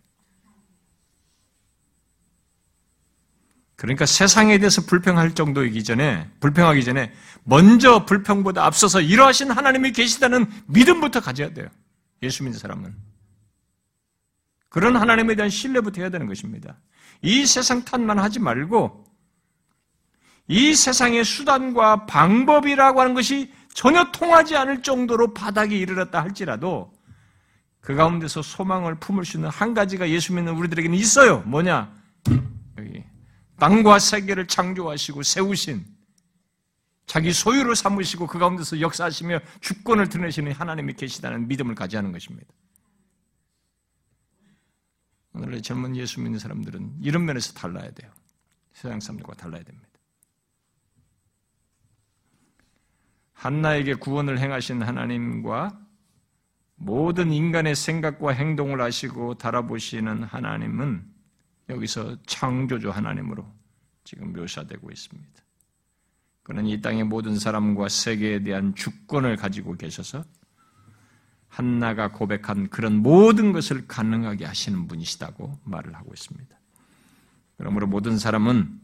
그러니까 세상에 대해서 불평할 정도이기 전에, 불평하기 전에, 먼저 불평보다 앞서서 이러하신 하나님이 계시다는 믿음부터 가져야 돼요. 예수 믿는 사람은. 그런 하나님에 대한 신뢰부터 해야 되는 것입니다. 이 세상 탓만 하지 말고, 이 세상의 수단과 방법이라고 하는 것이 전혀 통하지 않을 정도로 바닥에 이르렀다 할지라도 그 가운데서 소망을 품을 수 있는 한 가지가 예수 믿는 우리들에게는 있어요. 뭐냐? 여기 땅과 세계를 창조하시고 세우신 자기 소유로 삼으시고 그 가운데서 역사하시며 주권을 드러내시는 하나님이 계시다는 믿음을 가져야 하는 것입니다. 오늘의 젊은 예수 믿는 사람들은 이런 면에서 달라야 돼요. 세상 사람들과 달라야 됩니다. 한나에게 구원을 행하신 하나님과 모든 인간의 생각과 행동을 아시고 달아보시는 하나님은 여기서 창조주 하나님으로 지금 묘사되고 있습니다. 그는 이 땅의 모든 사람과 세계에 대한 주권을 가지고 계셔서 한나가 고백한 그런 모든 것을 가능하게 하시는 분이시다고 말을 하고 있습니다. 그러므로 모든 사람은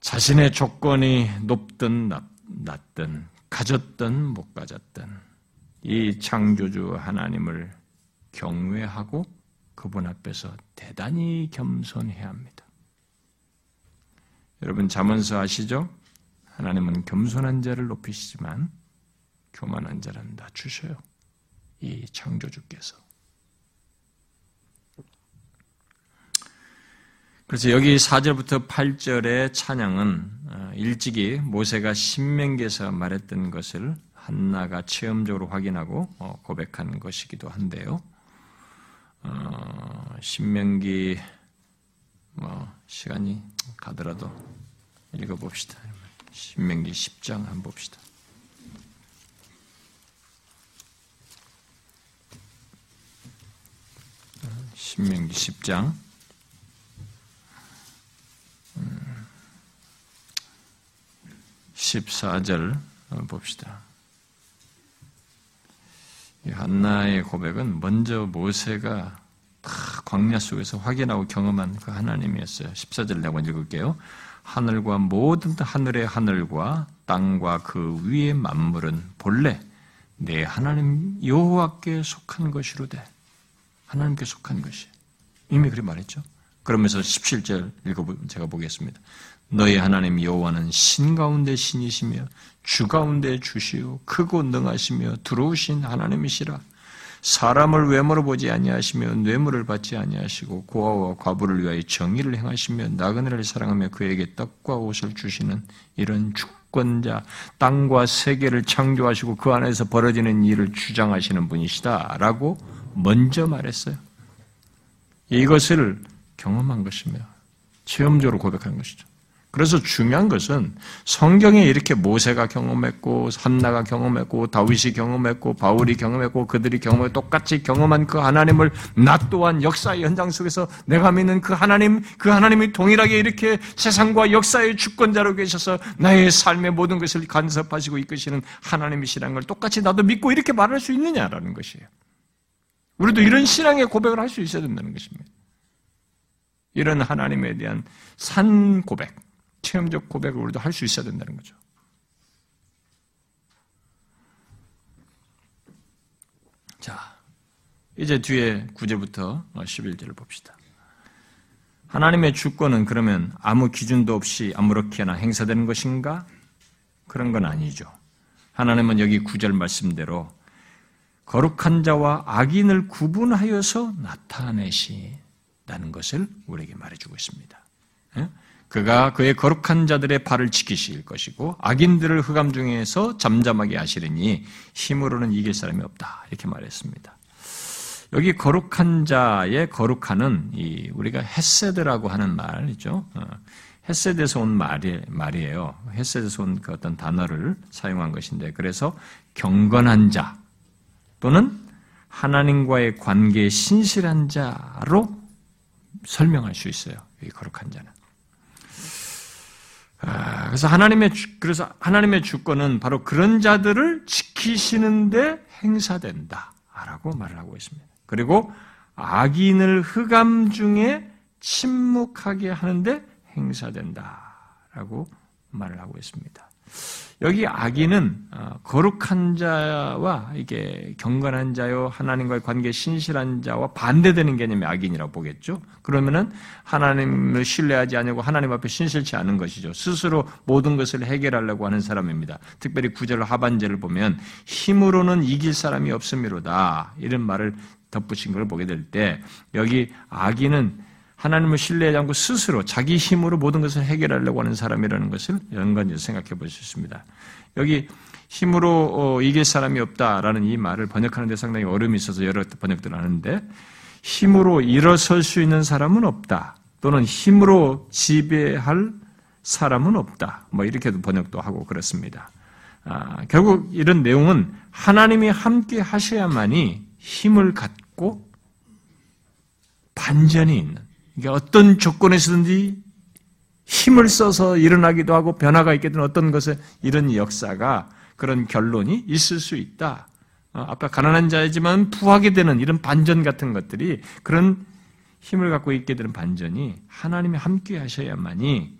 자신의 조건이 높든 낮든 낳든 가졌든 못 가졌든 이 창조주 하나님을 경외하고 그분 앞에서 대단히 겸손해야 합니다. 여러분 잠언서 아시죠? 하나님은 겸손한 자를 높이시지만 교만한 자는 낮추셔요. 이 창조주께서. 그래서 여기 4절부터 8절의 찬양은 어, 일찍이 모세가 신명기에서 말했던 것을 한나가 체험적으로 확인하고 어, 고백한 것이기도 한데요. 어, 신명기 뭐 시간이 가더라도 읽어봅시다. 신명기 10장 한번 봅시다. 신명기 10장 14절 봅시다. 한나의 고백은 먼저 모세가 다 광야 속에서 확인하고 경험한 그 하나님이었어요. 14절 내가 읽을게요. 하늘과 모든 하늘의 하늘과 땅과 그 위의 만물은 본래 내 하나님 여호와께 속한 것이로되 하나님께 속한 것이 이미 그렇게 말했죠. 그러면서 17절 읽어 제가 보겠습니다. 너희 하나님 여호와는 신 가운데 신이시며 주 가운데 주시오 크고 능하시며 들어오신 하나님이시라 사람을 외모로 보지 아니하시며 뇌물을 받지 아니하시고 고아와 과부를 위하여 정의를 행하시며 나그네를 사랑하며 그에게 떡과 옷을 주시는 이런 주권자 땅과 세계를 창조하시고 그 안에서 벌어지는 일을 주장하시는 분이시다라고 먼저 말했어요. 이것을 경험한 것이며 체험적으로 고백한 것이죠. 그래서 중요한 것은 성경에 이렇게 모세가 경험했고 산나가 경험했고 다윗이 경험했고 바울이 경험했고 그들이 경험해 똑같이 경험한 그 하나님을 나 또한 역사의 현장 속에서 내가 믿는 그 하나님 그 하나님이 동일하게 이렇게 세상과 역사의 주권자로 계셔서 나의 삶의 모든 것을 간섭하시고 이끄시는 하나님이시라는 걸 똑같이 나도 믿고 이렇게 말할 수 있느냐라는 것이에요. 우리도 이런 신앙의 고백을 할 수 있어야 된다는 것입니다. 이런 하나님에 대한 산 고백, 체험적 고백을 우리도 할 수 있어야 된다는 거죠. 자, 이제 뒤에 9절부터 11절을 봅시다. 하나님의 주권은 그러면 아무 기준도 없이 아무렇게나 행사되는 것인가? 그런 건 아니죠. 하나님은 여기 구절 말씀대로 거룩한 자와 악인을 구분하여서 나타내신다는 것을 우리에게 말해주고 있습니다. 예? 그가 그의 거룩한 자들의 발을 지키실 것이고 악인들을 흑암 중에서 잠잠하게 하시리니 힘으로는 이길 사람이 없다 이렇게 말했습니다. 여기 거룩한 자의 거룩한은 우리가 헤세드라고 하는 말이죠. 어, 헤세드에서 온 말이, 말이에요. 헤세드에서 온 그 어떤 단어를 사용한 것인데, 그래서 경건한 자 또는 하나님과의 관계에 신실한 자로 설명할 수 있어요. 이 거룩한 자는. 아, 그래서 하나님의 그래서 하나님의 주권은 바로 그런 자들을 지키시는데 행사된다라고 말을 하고 있습니다. 그리고 악인을 흑암 중에 침묵하게 하는데 행사된다라고 말을 하고 있습니다. 여기 악인은 어, 거룩한 자와 이게 경건한 자요 하나님과의 관계 신실한 자와 반대되는 개념의 악인이라고 보겠죠. 그러면은 하나님을 신뢰하지 않고 하나님 앞에 신실치 않은 것이죠. 스스로 모든 것을 해결하려고 하는 사람입니다. 특별히 구절 하반절을 보면 힘으로는 이길 사람이 없음이로다 이런 말을 덧붙인 걸 보게 될 때 여기 악인은 하나님을 신뢰하지 않고 스스로 자기 힘으로 모든 것을 해결하려고 하는 사람이라는 것을 연관해서 생각해 보실 수 있습니다. 여기 힘으로 어, 이길 사람이 없다라는 이 말을 번역하는 데 상당히 어려움이 있어서 여러 번역들을 하는데 힘으로 일어설 수 있는 사람은 없다. 또는 힘으로 지배할 사람은 없다. 뭐 이렇게도 번역도 하고 그렇습니다. 아, 결국 이런 내용은 하나님이 함께 하셔야만이 힘을 갖고 반전이 있는 어떤 조건에서든지 힘을 써서 일어나기도 하고 변화가 있게 된 어떤 것에 이런 역사가 그런 결론이 있을 수 있다. 어, 아까 가난한 자이지만 부하게 되는 이런 반전 같은 것들이 그런 힘을 갖고 있게 되는 반전이 하나님이 함께 하셔야만이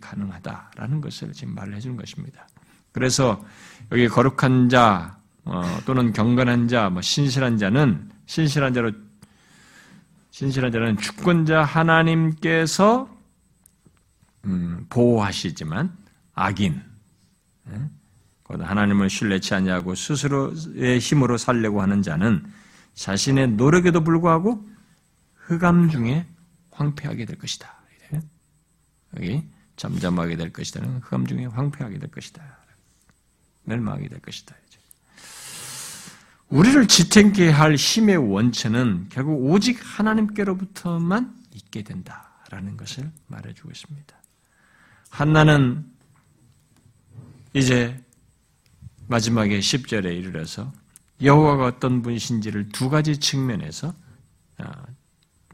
가능하다라는 것을 지금 말을 해주는 것입니다. 그래서 여기 거룩한 자 어, 또는 경건한 자, 뭐 신실한 자는 신실한 자로 신실한 자는 주권자 하나님께서 음, 보호하시지만 악인, 예? 하나님을 신뢰치 않냐고 스스로의 힘으로 살려고 하는 자는 자신의 노력에도 불구하고 흑암 중에 황폐하게 될 것이다. 여기 잠잠하게 될 것이다는 흑암 중에 황폐하게 될 것이다. 멸망하게 될 것이다. 우리를 지탱케 할 힘의 원천은 결국 오직 하나님께로부터만 있게 된다라는 것을 말해주고 있습니다. 한나는 이제 마지막에 10절에 이르러서 여호와가 어떤 분이신지를 두 가지 측면에서 어,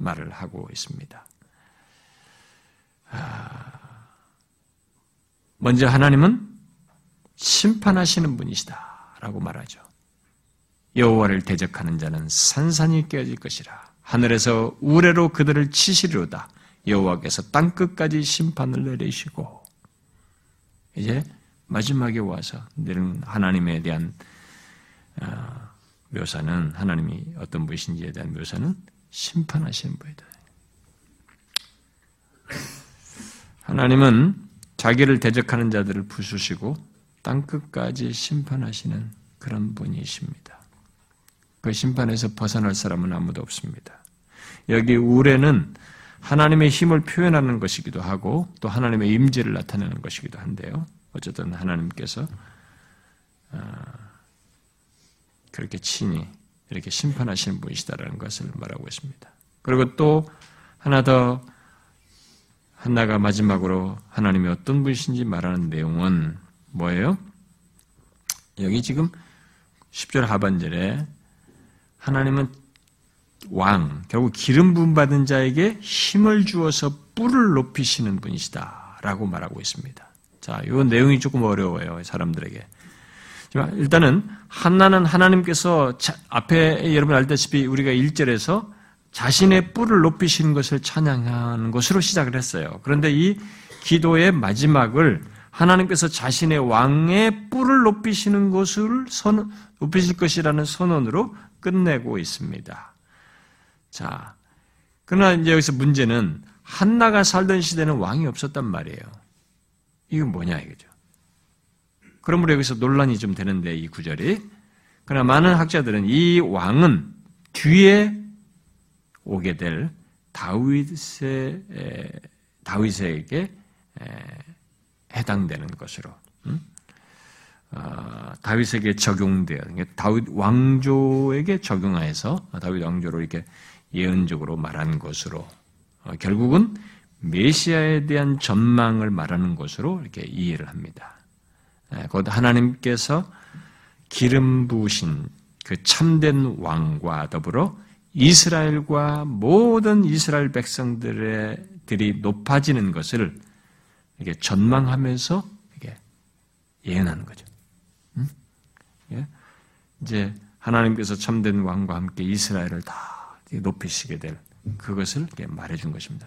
말을 하고 있습니다. 아, 먼저 하나님은 심판하시는 분이시다라고 말하죠. 여호와를 대적하는 자는 산산이 깨어질 것이라. 하늘에서 우레로 그들을 치시리로다. 여호와께서 땅 끝까지 심판을 내리시고 이제 마지막에 와서 늘 하나님에 대한 어, 묘사는 하나님이 어떤 분이신지에 대한 묘사는 심판하시는 분이다. 하나님은 자기를 대적하는 자들을 부수시고 땅 끝까지 심판하시는 그런 분이십니다. 그 심판에서 벗어날 사람은 아무도 없습니다. 여기 우레는 하나님의 힘을 표현하는 것이기도 하고 또 하나님의 임재를 나타내는 것이기도 한데요. 어쨌든 하나님께서 아, 그렇게 친히 이렇게 심판하시는 분이시다라는 것을 말하고 있습니다. 그리고 또 하나 더 한나가 마지막으로 하나님이 어떤 분이신지 말하는 내용은 뭐예요? 여기 지금 10절 하반절에 하나님은 왕, 결국 기름 부음 받은 자에게 힘을 주어서 뿔을 높이시는 분이시다라고 말하고 있습니다. 자, 이 내용이 조금 어려워요, 사람들에게. 일단은 한나는 하나님께서 앞에 여러분 알다시피 우리가 1절에서 자신의 뿔을 높이시는 것을 찬양하는 것으로 시작을 했어요. 그런데 이 기도의 마지막을 하나님께서 자신의 왕의 뿔을 높이시는 것을 선, 높이실 것이라는 선언으로 끝내고 있습니다. 자, 그러나 이제 여기서 문제는 한나가 살던 시대는 왕이 없었단 말이에요. 이건 뭐냐 이거죠. 그러므로 여기서 논란이 좀 되는데 이 구절이 그러나 많은 학자들은 이 왕은 뒤에 오게 될 다윗의 다윗에게 해당되는 것으로 음? 어, 다윗에게 적용되어 다윗 왕조에게 적용하여서 다윗 왕조로 이렇게 예언적으로 말하는 것으로 어, 결국은 메시아에 대한 전망을 말하는 것으로 이렇게 이해를 합니다. 곧 하나님께서 기름 부으신 그 참된 왕과 더불어 이스라엘과 모든 이스라엘 백성들이 높아지는 것을 이게 전망하면서 이게 예언하는 거죠. 음? 예? 이제 하나님께서 참된 왕과 함께 이스라엘을 다 높이시게 될 그것을 말해준 것입니다.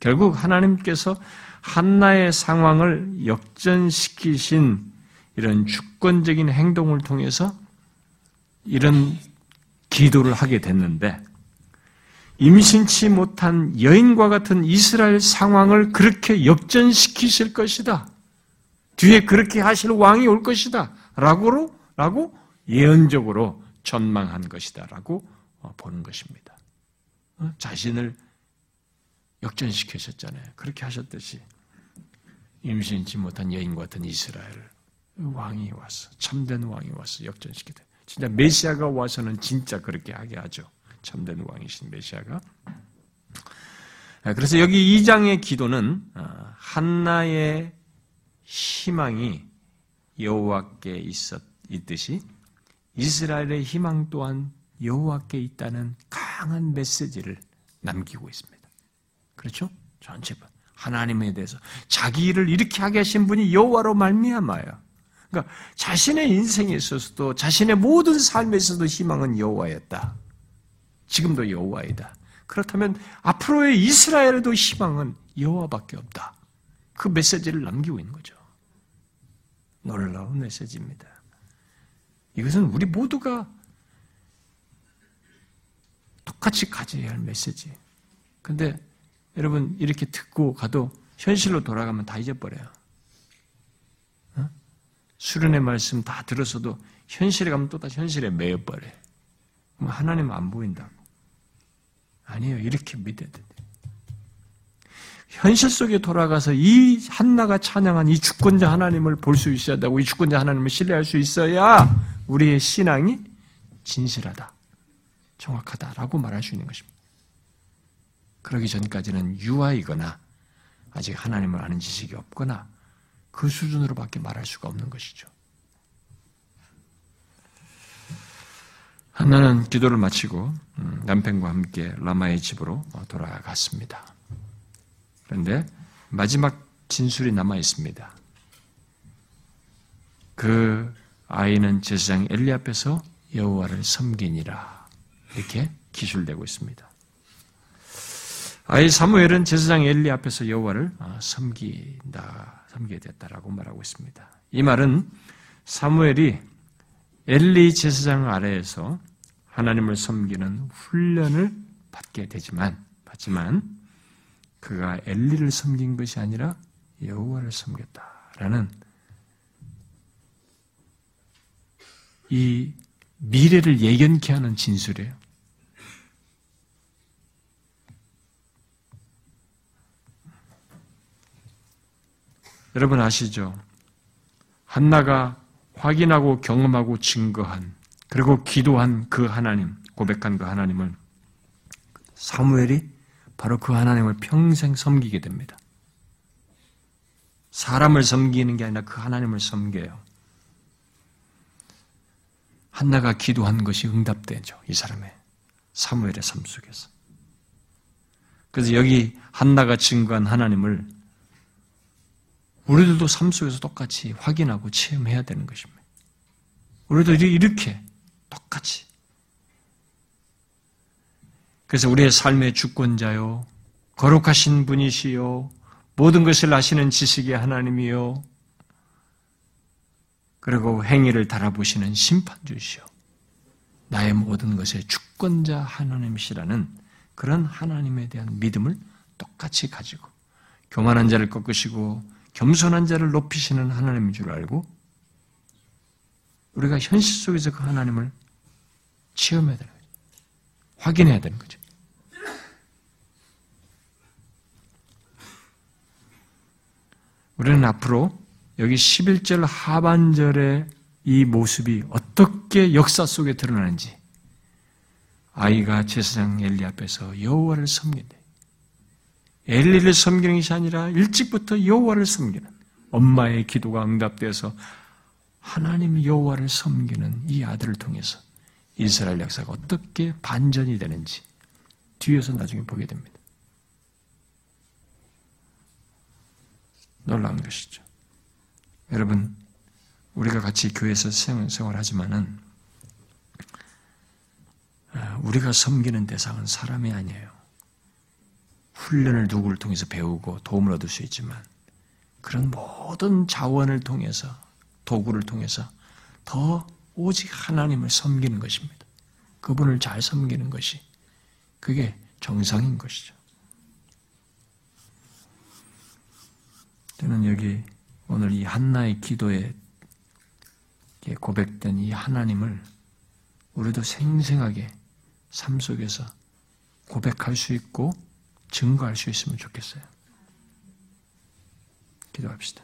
결국 하나님께서 한나의 상황을 역전시키신 이런 주권적인 행동을 통해서 이런 기도를 하게 됐는데 임신치 못한 여인과 같은 이스라엘 상황을 그렇게 역전시키실 것이다. 뒤에 그렇게 하실 왕이 올 것이다. 라고, 라고 예언적으로 전망한 것이다. 라고 어, 보는 것입니다. 어? 자신을 역전시키셨잖아요. 그렇게 하셨듯이 임신치 못한 여인과 같은 이스라엘 왕이 와서 참된 왕이 와서 역전시키다. 진짜 메시아가 와서는 진짜 그렇게 하게 하죠. 참된 왕이신 메시아가. 아, 그래서 여기 2장의 기도는 아, 한나의 희망이 여호와께 있었 있듯이 이스라엘의 희망 또한 여호와께 있다는 강한 메시지를 남기고 있습니다. 그렇죠? 전체 하나님에 대해서 자기 일을 이렇게 하게 하신 분이 여호와로 말미암아요. 그러니까 자신의 인생에 있어서도 자신의 모든 삶에 있어서도 희망은 여호와였다. 지금도 여호와이다. 그렇다면 앞으로의 이스라엘에도 희망은 여호와밖에 없다. 그 메시지를 남기고 있는 거죠. 놀라운 메시지입니다. 이것은 우리 모두가 똑같이 가져야 할 메시지. 근데 여러분 이렇게 듣고 가도 현실로 돌아가면 다 잊어버려요. 어? 수련의 말씀 다 들었어도 현실에 가면 또다시 현실에 매여버려요. 하나님 안 보인다고. 아니에요. 이렇게 믿어야 돼. 현실 속에 돌아가서 이 한나가 찬양한 이 주권자 하나님을 볼 수 있어야 되고 이 주권자 하나님을 신뢰할 수 있어야 우리의 신앙이 진실하다, 정확하다라고 말할 수 있는 것입니다. 그러기 전까지는 유아이거나 아직 하나님을 아는 지식이 없거나 그 수준으로밖에 말할 수가 없는 것이죠. 한나는 기도를 마치고 음, 남편과 함께 라마의 집으로 돌아갔습니다. 그런데 마지막 진술이 남아 있습니다. 그 아이는 제사장 엘리 앞에서 여호와를 섬기니라 이렇게 기술되고 있습니다. 아이 사무엘은 제사장 엘리 앞에서 여호와를 아, 섬긴다, 섬기게 됐다라고 말하고 있습니다. 이 말은 사무엘이 엘리 제사장 아래에서 하나님을 섬기는 훈련을 받게 되지만 받지만 그가 엘리를 섬긴 것이 아니라 여호와를 섬겼다라는 이 미래를 예견케 하는 진술이에요. 여러분 아시죠? 한나가 확인하고 경험하고 증거한 그리고 기도한 그 하나님, 고백한 그 하나님을 사무엘이 바로 그 하나님을 평생 섬기게 됩니다. 사람을 섬기는 게 아니라 그 하나님을 섬겨요. 한나가 기도한 것이 응답되죠. 이 사람의 사무엘의 삶 속에서. 그래서 여기 한나가 증거한 하나님을 우리들도 삶 속에서 똑같이 확인하고 체험해야 되는 것입니다. 우리도 이렇게 똑같이. 그래서 우리의 삶의 주권자요, 거룩하신 분이시요, 모든 것을 아시는 지식의 하나님이요, 그리고 행위를 달아보시는 심판주시오. 나의 모든 것의 주권자 하나님이시라는 그런 하나님에 대한 믿음을 똑같이 가지고 교만한 자를 꺾으시고 겸손한 자를 높이시는 하나님인 줄 알고 우리가 현실 속에서 그 하나님을 체험해야 되는 거죠. 확인해야 되는 거죠. 우리는 앞으로 여기 11절 하반절의 이 모습이 어떻게 역사 속에 드러나는지 아이가 제사장 엘리 앞에서 여호와를 섬긴대. 엘리를 섬기는 것이 아니라 일찍부터 여호와를 섬기는 엄마의 기도가 응답되어서 하나님 여호와를 섬기는 이 아들을 통해서 이스라엘 역사가 어떻게 반전이 되는지 뒤에서 나중에 보게 됩니다. 놀라운 것이죠. 여러분, 우리가 같이 교회에서 생활하지만은 아, 우리가 섬기는 대상은 사람이 아니에요. 훈련을 누구를 통해서 배우고 도움을 얻을 수 있지만 그런 모든 자원을 통해서 도구를 통해서 더 오직 하나님을 섬기는 것입니다. 그분을 잘 섬기는 것이 그게 정상인 것이죠. 저는 여기 오늘 이 한나의 기도에 고백된 이 하나님을 우리도 생생하게 삶 속에서 고백할 수 있고 증거할 수 있으면 좋겠어요. 기도합시다.